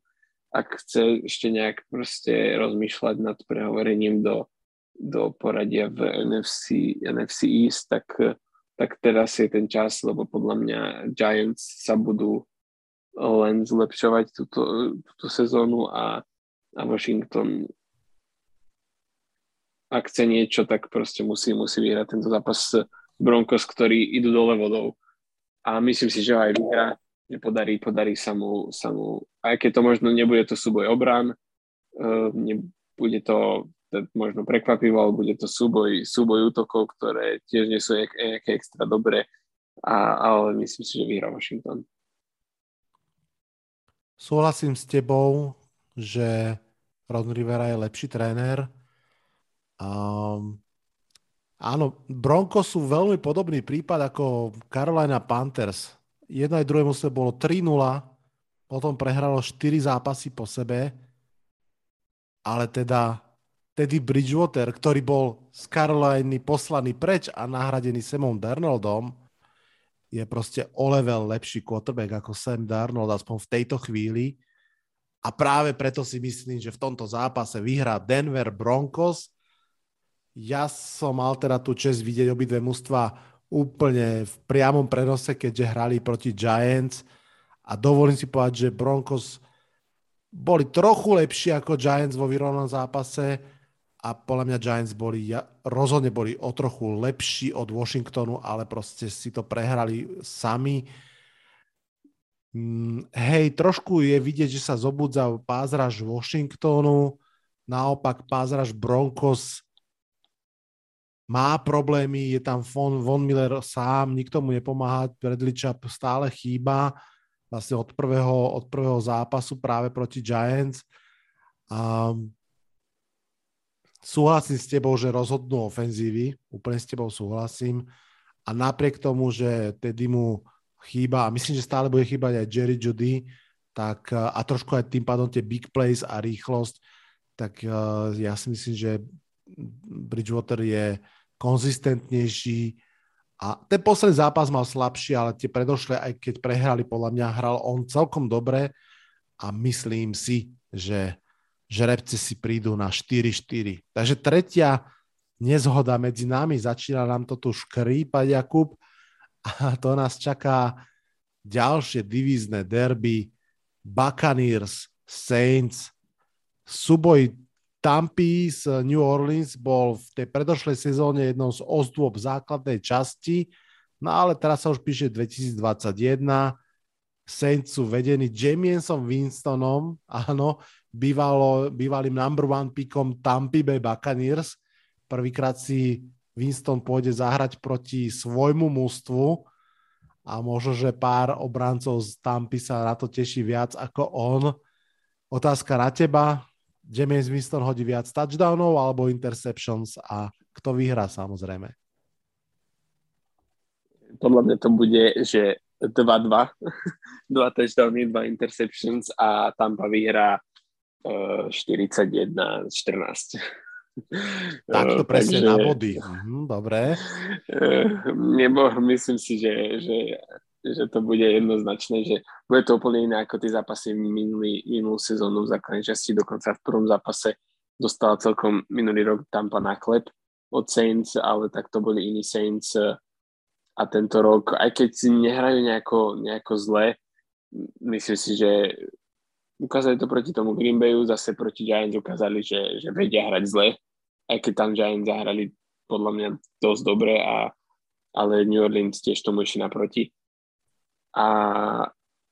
Ak chce ešte nejak proste rozmýšľať nad prehovorením do, do poradia v NFC, NFC East, tak, tak teraz je ten čas, lebo podľa mňa Giants sa budú len zlepšovať túto, túto sezónu a, a Washington ak chce niečo, tak proste musí, musí vyhrať tento zápas Broncos, ktorí idú dole vodou a myslím si, že aj vyhrá, podarí, podarí sa mu, sa mu, aj keď to možno nebude to súboj obran, uh, nebude to možno prekvapivo, ale bude to súboj, súboj útokov, ktoré tiež nie sú nejaké extra dobré, a, ale myslím si, že vyhrá Washington. Súhlasím s tebou, že Ron Rivera je lepší tréner. Um, áno, Broncos sú veľmi podobný prípad ako Carolina Panthers. Jedno aj druhé muselo bolo 3-0, potom prehralo 4 zápasy po sebe, ale teda Teddy Bridgewater, ktorý bol z Caroliny poslaný preč a nahradený Samom Darnoldom, je proste o level lepší quarterback ako Sam Darnold, aspoň v tejto chvíli. A práve preto si myslím, že v tomto zápase vyhrá Denver Broncos. Ja som mal teda tú čest vidieť obidve mužstva úplne v priamom prenose, keďže hrali proti Giants a dovolím si povedať, že Broncos boli trochu lepší ako Giants vo vyrovnanom zápase, a podľa mňa Giants boli, rozhodne boli o trochu lepší od Washingtonu, ale proste si to prehrali sami. Mm, hej, trošku je vidieť, že sa zobudza pázraž Washingtonu, naopak pázraž Broncos má problémy, je tam Von, Von Miller sám, nikto mu nepomáha, Chubb stále chýba, vlastne od prvého, od prvého zápasu práve proti Giants. Um, súhlasím s tebou, že rozhodnú ofenzívy, úplne s tebou súhlasím. A napriek tomu, že tedy mu chýba, a myslím, že stále bude chýbať aj Jerry Judy, tak, a trošku aj tým pádom tie big plays a rýchlosť, tak uh, ja si myslím, že Bridgewater je konzistentnejší. A ten posledný zápas mal slabší, ale tie predošle, aj keď prehrali, podľa mňa hral on celkom dobre. A myslím si, že žrebce si prídu na 4-4. Takže tretia nezhoda medzi nami, začína nám to tu škrípať, Jakub, a to nás čaká ďalšie divízne derby. Buccaneers, Saints, súboj Tampy z New Orleans bol v tej predošlej sezóne jednou z ozdôb základnej časti, no ale teraz sa už píše 2021, Saints sú vedení Jamiesom Winstonom, áno, bývalo, bývalým number one pickom Tampa Bay Buccaneers. Prvýkrát si Winston pôjde zahrať proti svojmu mústvu a možno, že pár obrancov z Tampy sa na to teší viac ako on. Otázka na teba. James Winston hodí viac touchdownov alebo interceptions a kto vyhrá samozrejme? Podľa mňa to bude, že 2-2. Dva touchdowny, dva interceptions a Tampa vyhrá 41, 14. to presne Takže, na body. Mhm, dobre. Eh, nebo myslím si, že, že, že to bude jednoznačné, že bude to úplne iné ako tie zápasy minulý, minulú sezónu v základnej časti, dokonca v prvom zápase dostala celkom minulý rok Tampa na klep od Saints, ale tak to boli iní Saints eh, a tento rok, aj keď si nehrajú nejako, nejako zle, myslím si, že ukázali to proti tomu Green Bayu, zase proti Giants ukázali, že, že vedia hrať zle, aj keď tam Giants zahrali podľa mňa dosť dobre, a, ale New Orleans tiež tomu ešte naproti. A,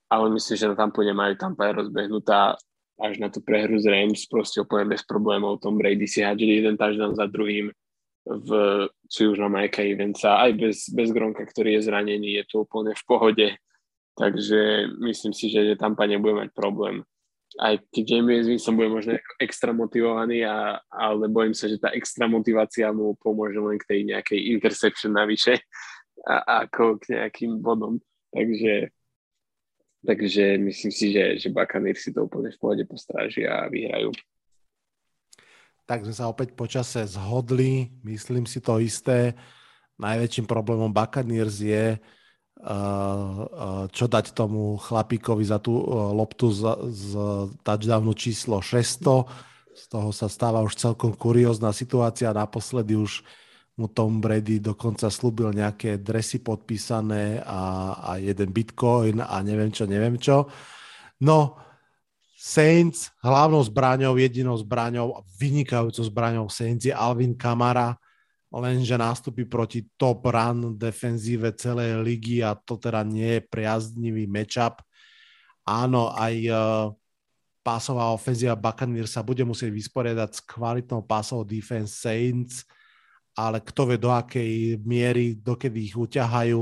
ale myslím, že na Tampu nemajú, Tampa je rozbehnutá až na tú prehru z Rams, proste úplne bez problémov. Tom Brady si hádžili jeden touchdown za druhým, v, či už na Majka Evensa, aj bez, bez Gronka, ktorý je zranený, je to úplne v pohode. Takže myslím si, že Tampa nebude mať problém aj keď James Winston bude možno extra motivovaný, a, ale bojím sa, že tá extra motivácia mu pomôže len k tej nejakej interception navyše a, ako k nejakým bodom. Takže, takže myslím si, že, že Buccaneers si to úplne v pohode postráži a vyhrajú. Tak sme sa opäť počase zhodli, myslím si to isté. Najväčším problémom Buccaneers je, čo dať tomu chlapíkovi za tú loptu z, z touchdownu číslo 600. Z toho sa stáva už celkom kuriózna situácia. Naposledy už mu Tom Brady dokonca slúbil nejaké dresy podpísané a, a jeden bitcoin a neviem čo, neviem čo. No, Saints hlavnou zbraňou, jedinou zbraňou, vynikajúcou zbraňou Saints je Alvin Kamara lenže nástupy proti top run defenzíve celej ligy a to teda nie je priaznivý matchup. Áno, aj uh, pásová ofenzíva Buccaneers sa bude musieť vysporiadať s kvalitnou pásovou defense Saints, ale kto vie do akej miery, dokedy ich uťahajú.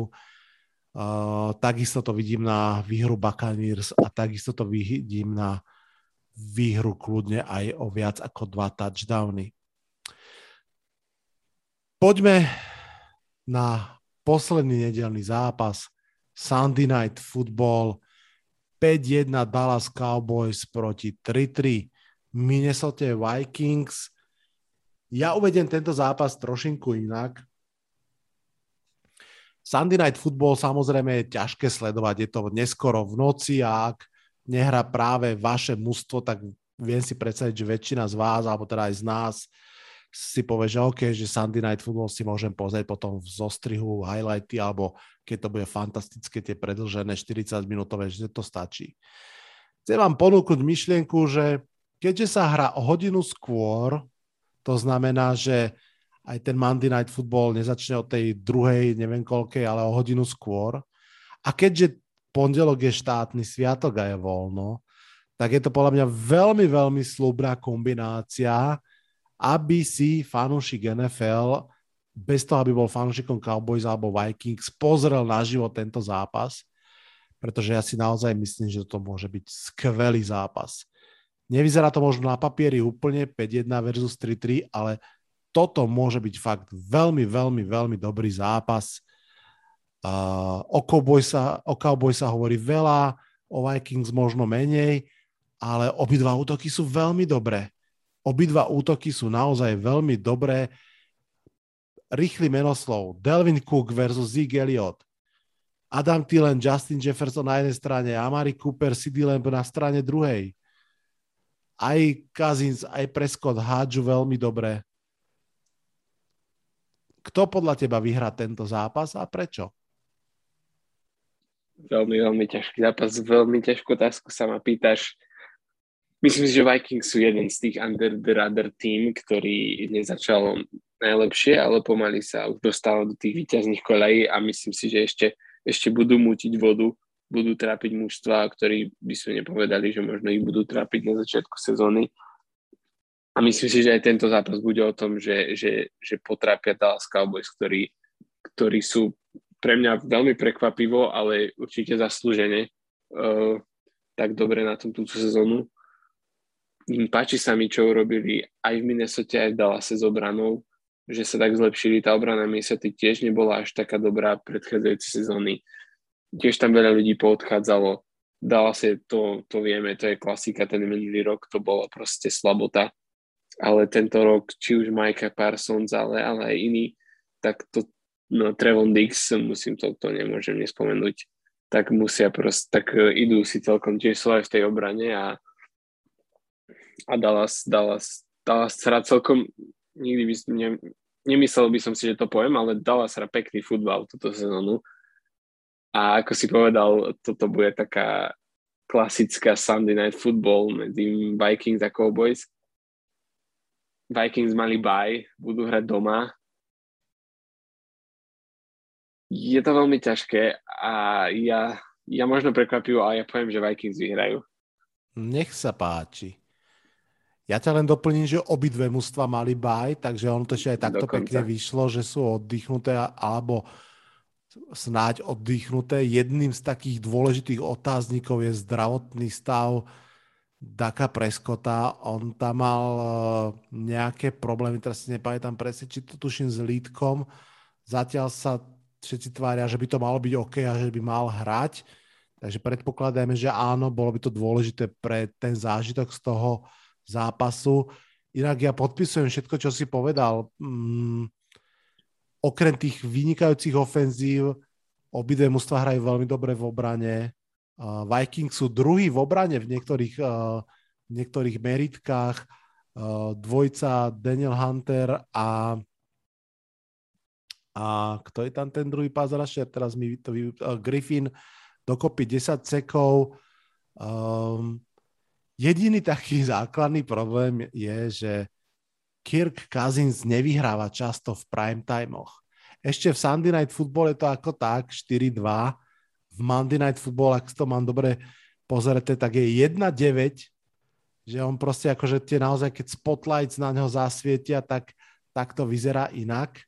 Uh, takisto to vidím na výhru Buccaneers a takisto to vidím na výhru kľudne aj o viac ako dva touchdowny. Poďme na posledný nedelný zápas. Sunday Night Football 5-1 Dallas Cowboys proti 3-3 Minnesota Vikings. Ja uvedem tento zápas trošinku inak. Sunday Night Football samozrejme je ťažké sledovať, je to neskoro v noci a ak nehrá práve vaše mužstvo, tak viem si predstaviť, že väčšina z vás, alebo teda aj z nás, si povie, že OK, že Sunday Night Football si môžem pozrieť potom v zostrihu, highlighty, alebo keď to bude fantastické, tie predlžené 40 minútové, že to stačí. Chcem vám ponúknuť myšlienku, že keďže sa hrá o hodinu skôr, to znamená, že aj ten Monday Night Football nezačne od tej druhej, neviem koľkej, ale o hodinu skôr. A keďže pondelok je štátny sviatok a je voľno, tak je to podľa mňa veľmi, veľmi slúbná kombinácia, aby si fanúšik NFL bez toho, aby bol fanúšikom Cowboys alebo Vikings, pozrel naživo tento zápas, pretože ja si naozaj myslím, že to môže byť skvelý zápas. Nevyzerá to možno na papieri úplne 5-1 versus 3-3, ale toto môže byť fakt veľmi, veľmi, veľmi dobrý zápas. Uh, o, Cowboy sa, sa hovorí veľa, o Vikings možno menej, ale obidva útoky sú veľmi dobré. Obidva útoky sú naozaj veľmi dobré. Rýchly menoslov. Delvin Cook versus Zeke Elliott. Adam Thielen, Justin Jefferson na jednej strane, Amari Cooper, CD Lamb na strane druhej. Aj Cousins, aj Prescott hádžu veľmi dobre. Kto podľa teba vyhrá tento zápas a prečo? Veľmi, veľmi ťažký zápas, veľmi ťažkú otázku sa ma pýtaš. Myslím si, že Vikings sú jeden z tých under the radar tým, ktorý nezačal najlepšie, ale pomaly sa už dostal do tých výťazných kolejí a myslím si, že ešte, ešte budú mutiť vodu, budú trápiť mužstva, ktorí by sme nepovedali, že možno ich budú trápiť na začiatku sezóny. A myslím si, že aj tento zápas bude o tom, že, že, že potrápia Dallas Cowboys, ktorí, ktorí sú pre mňa veľmi prekvapivo, ale určite zaslúžene uh, tak dobre na tom túto sezónu páči sa mi, čo urobili aj v Minnesota, aj v Dallase s obranou, že sa tak zlepšili. Tá obrana Minnesota tiež nebola až taká dobrá predchádzajúce sezóny. Tiež tam veľa ľudí poodchádzalo. Dallase, to, to vieme, to je klasika, ten minulý rok to bola proste slabota. Ale tento rok, či už Micah Parsons, ale, ale aj iný, tak to, no Trevon Dix, musím to, to nemôžem nespomenúť, tak musia proste, tak idú si celkom tiež aj v tej obrane a a Dallas, Dallas, Dallas hrá celkom, nikdy by ne, nemyslel by som si, že to poviem, ale Dallas hrá pekný futbal túto sezónu. A ako si povedal, toto bude taká klasická Sunday Night Football medzi Vikings a Cowboys. Vikings mali bye, budú hrať doma. Je to veľmi ťažké a ja, ja možno prekvapivo, ale ja poviem, že Vikings vyhrajú. Nech sa páči. Ja ťa len doplním, že obidve mužstva mali baj, takže ono to ešte aj takto Dokonca. pekne vyšlo, že sú oddychnuté alebo snáď oddychnuté. Jedným z takých dôležitých otáznikov je zdravotný stav Daka Preskota. On tam mal e, nejaké problémy, teraz si nepamätám presne, či to tuším s lítkom. Zatiaľ sa všetci tvária, že by to malo byť OK a že by mal hrať. Takže predpokladáme, že áno, bolo by to dôležité pre ten zážitok z toho zápasu. Inak ja podpisujem všetko, čo si povedal. Mm, okrem tých vynikajúcich ofenzív, obidve mužstva hrajú veľmi dobre v obrane. Uh, Vikings sú druhý v obrane v niektorých, uh, v niektorých meritkách. Uh, dvojca Daniel Hunter a a kto je tam ten druhý rusher? Teraz mi to uh, Griffin dokopy 10 sekov. Um, Jediný taký základný problém je, že Kirk Cousins nevyhráva často v prime timeoch. Ešte v Sunday Night Football je to ako tak, 4-2. V Monday Night Football, ak to mám dobre pozrete, tak je 1-9, že on proste akože tie naozaj, keď spotlights na neho zasvietia, tak, tak to vyzerá inak.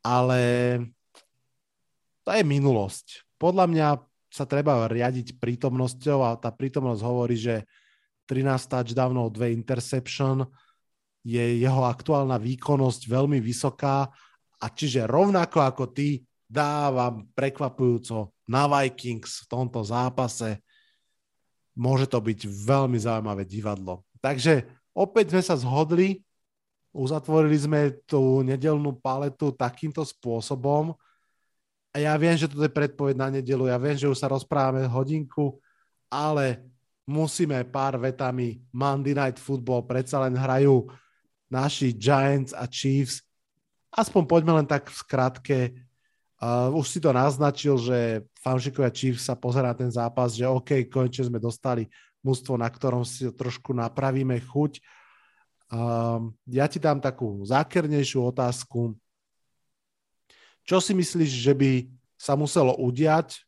Ale to je minulosť. Podľa mňa sa treba riadiť prítomnosťou a tá prítomnosť hovorí, že 13 touchdownov, 2 interception, je jeho aktuálna výkonnosť veľmi vysoká a čiže rovnako ako ty dávam prekvapujúco na Vikings v tomto zápase. Môže to byť veľmi zaujímavé divadlo. Takže opäť sme sa zhodli, uzatvorili sme tú nedelnú paletu takýmto spôsobom. A ja viem, že to je predpoveď na nedelu, ja viem, že už sa rozprávame hodinku, ale musíme pár vetami Monday Night Football predsa len hrajú naši Giants a Chiefs. Aspoň poďme len tak v skratke. Uh, už si to naznačil, že fanšikovia Chiefs sa pozerá ten zápas, že OK, konečne sme dostali mústvo, na ktorom si trošku napravíme chuť. Uh, ja ti dám takú zákernejšiu otázku. Čo si myslíš, že by sa muselo udiať,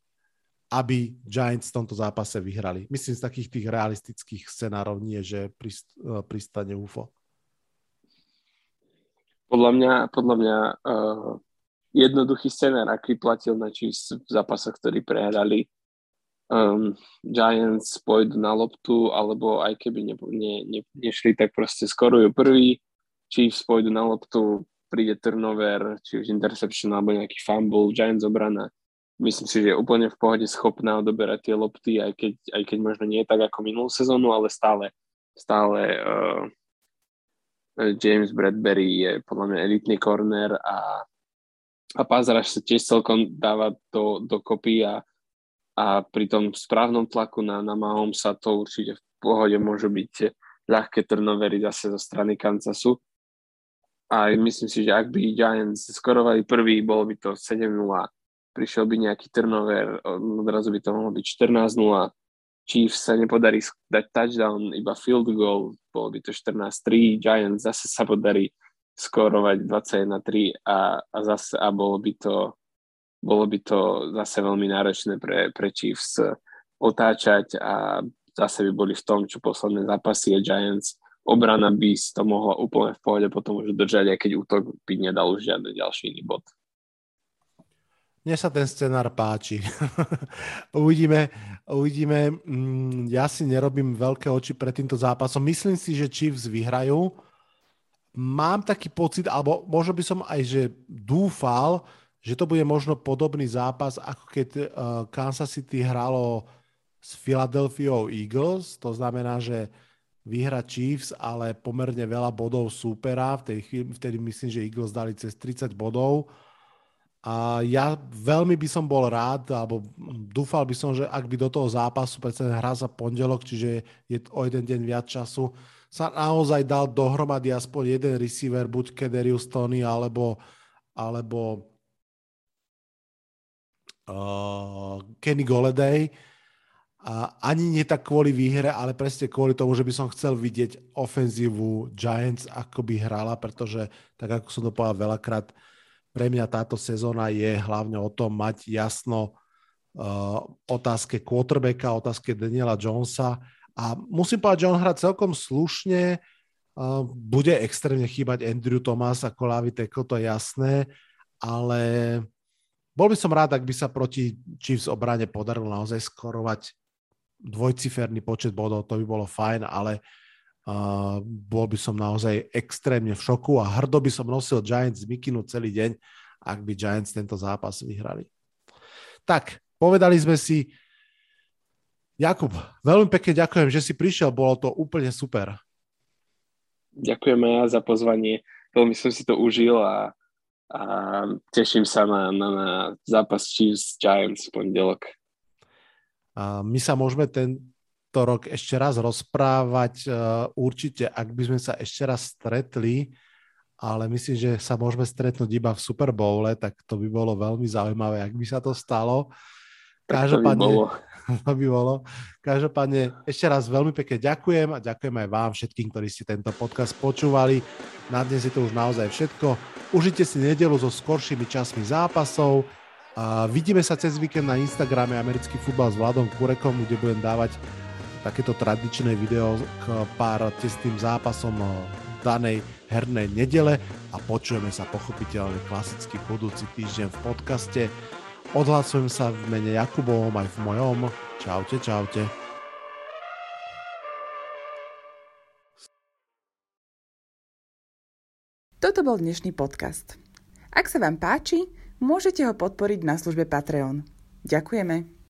aby Giants v tomto zápase vyhrali? Myslím z takých tých realistických scenárov, nie že pristane UFO. Podľa mňa, podľa mňa uh, jednoduchý scenár, aký platil na Chiefs v zápasoch, ktorí prehrali. Um, Giants pôjdu na loptu, alebo aj keby ne, ne, ne, nešli, tak proste skorujú prvý. Chiefs pôjdu na loptu, príde turnover, či už interception alebo nejaký fumble, Giants obrana. Myslím si, že je úplne v pohode schopná odoberať tie lopty, aj keď, aj keď možno nie tak ako minulú sezónu, ale stále, stále uh, James Bradbury je podľa mňa elitný corner a, a Pazaraš sa tiež celkom dáva do, do kopy a, a pri tom správnom tlaku na, na sa to určite v pohode môžu byť ľahké turnovery zase zo strany Kansasu. A myslím si, že ak by Giants skorovali prvý, bolo by to 7-0. Prišiel by nejaký turnover, odrazu by to mohlo byť 14-0 Chiefs sa nepodarí dať touchdown, iba field goal, bolo by to 14-3, Giants zase sa podarí skorovať 21-3 a, a zase a bolo by to bolo by to zase veľmi náročné pre, pre Chiefs otáčať a zase by boli v tom, čo posledné zápasy a Giants obrana by si to mohla úplne v pohode potom už držať, aj keď útok by nedal už žiadny ďalší iný bod. Mne sa ten scenár páči. uvidíme, uvidíme. Mm, ja si nerobím veľké oči pred týmto zápasom. Myslím si, že Chiefs vyhrajú. Mám taký pocit, alebo možno by som aj že dúfal, že to bude možno podobný zápas, ako keď uh, Kansas City hralo s Philadelphia Eagles. To znamená, že vyhra Chiefs, ale pomerne veľa bodov súpera. V tej chvíli, vtedy myslím, že Eagles dali cez 30 bodov a ja veľmi by som bol rád, alebo dúfal by som, že ak by do toho zápasu, predsa hra za pondelok, čiže je o jeden deň viac času, sa naozaj dal dohromady aspoň jeden receiver, buď Kederius Tony, alebo, alebo uh, Kenny Goleday. A ani nie tak kvôli výhre, ale presne kvôli tomu, že by som chcel vidieť ofenzívu Giants, ako by hrala, pretože, tak ako som to povedal veľakrát, uh, pre mňa táto sezóna je hlavne o tom mať jasno uh, otázke quarterbacka, otázke Daniela Jonesa. A musím povedať, že on hrá celkom slušne, uh, bude extrémne chýbať Andrew Thomas ako ľavý tackle, to je jasné, ale bol by som rád, ak by sa proti Chiefs obrane podarilo naozaj skorovať dvojciferný počet bodov, to by bolo fajn, ale uh, bol by som naozaj extrémne v šoku a hrdo by som nosil Giants mikinu celý deň, ak by Giants tento zápas vyhrali. Tak, povedali sme si, Jakub, veľmi pekne ďakujem, že si prišiel, bolo to úplne super. Ďakujeme ja za pozvanie, veľmi som si to užil a, a teším sa na, na, na zápas Chiefs Giants v pondelok. A my sa môžeme ten, tento rok ešte raz rozprávať. E, určite, ak by sme sa ešte raz stretli, ale myslím, že sa môžeme stretnúť iba v Super Bowle, tak to by bolo veľmi zaujímavé, ak by sa to stalo. Každopádne, by to by bolo. Každopádne ešte raz veľmi pekne ďakujem a ďakujem aj vám všetkým, ktorí ste tento podcast počúvali. Na dnes je to už naozaj všetko. Užite si nedelu so skoršími časmi zápasov. A vidíme sa cez víkend na Instagrame Americký futbal s Vladom Kurekom, kde budem dávať takéto tradičné video k pár tesným zápasom danej hernej nedele a počujeme sa pochopiteľne klasicky budúci týždeň v podcaste. Odhlasujem sa v mene Jakubovom aj v mojom. Čaute, čaute. Toto bol dnešný podcast. Ak sa vám páči, môžete ho podporiť na službe Patreon. Ďakujeme.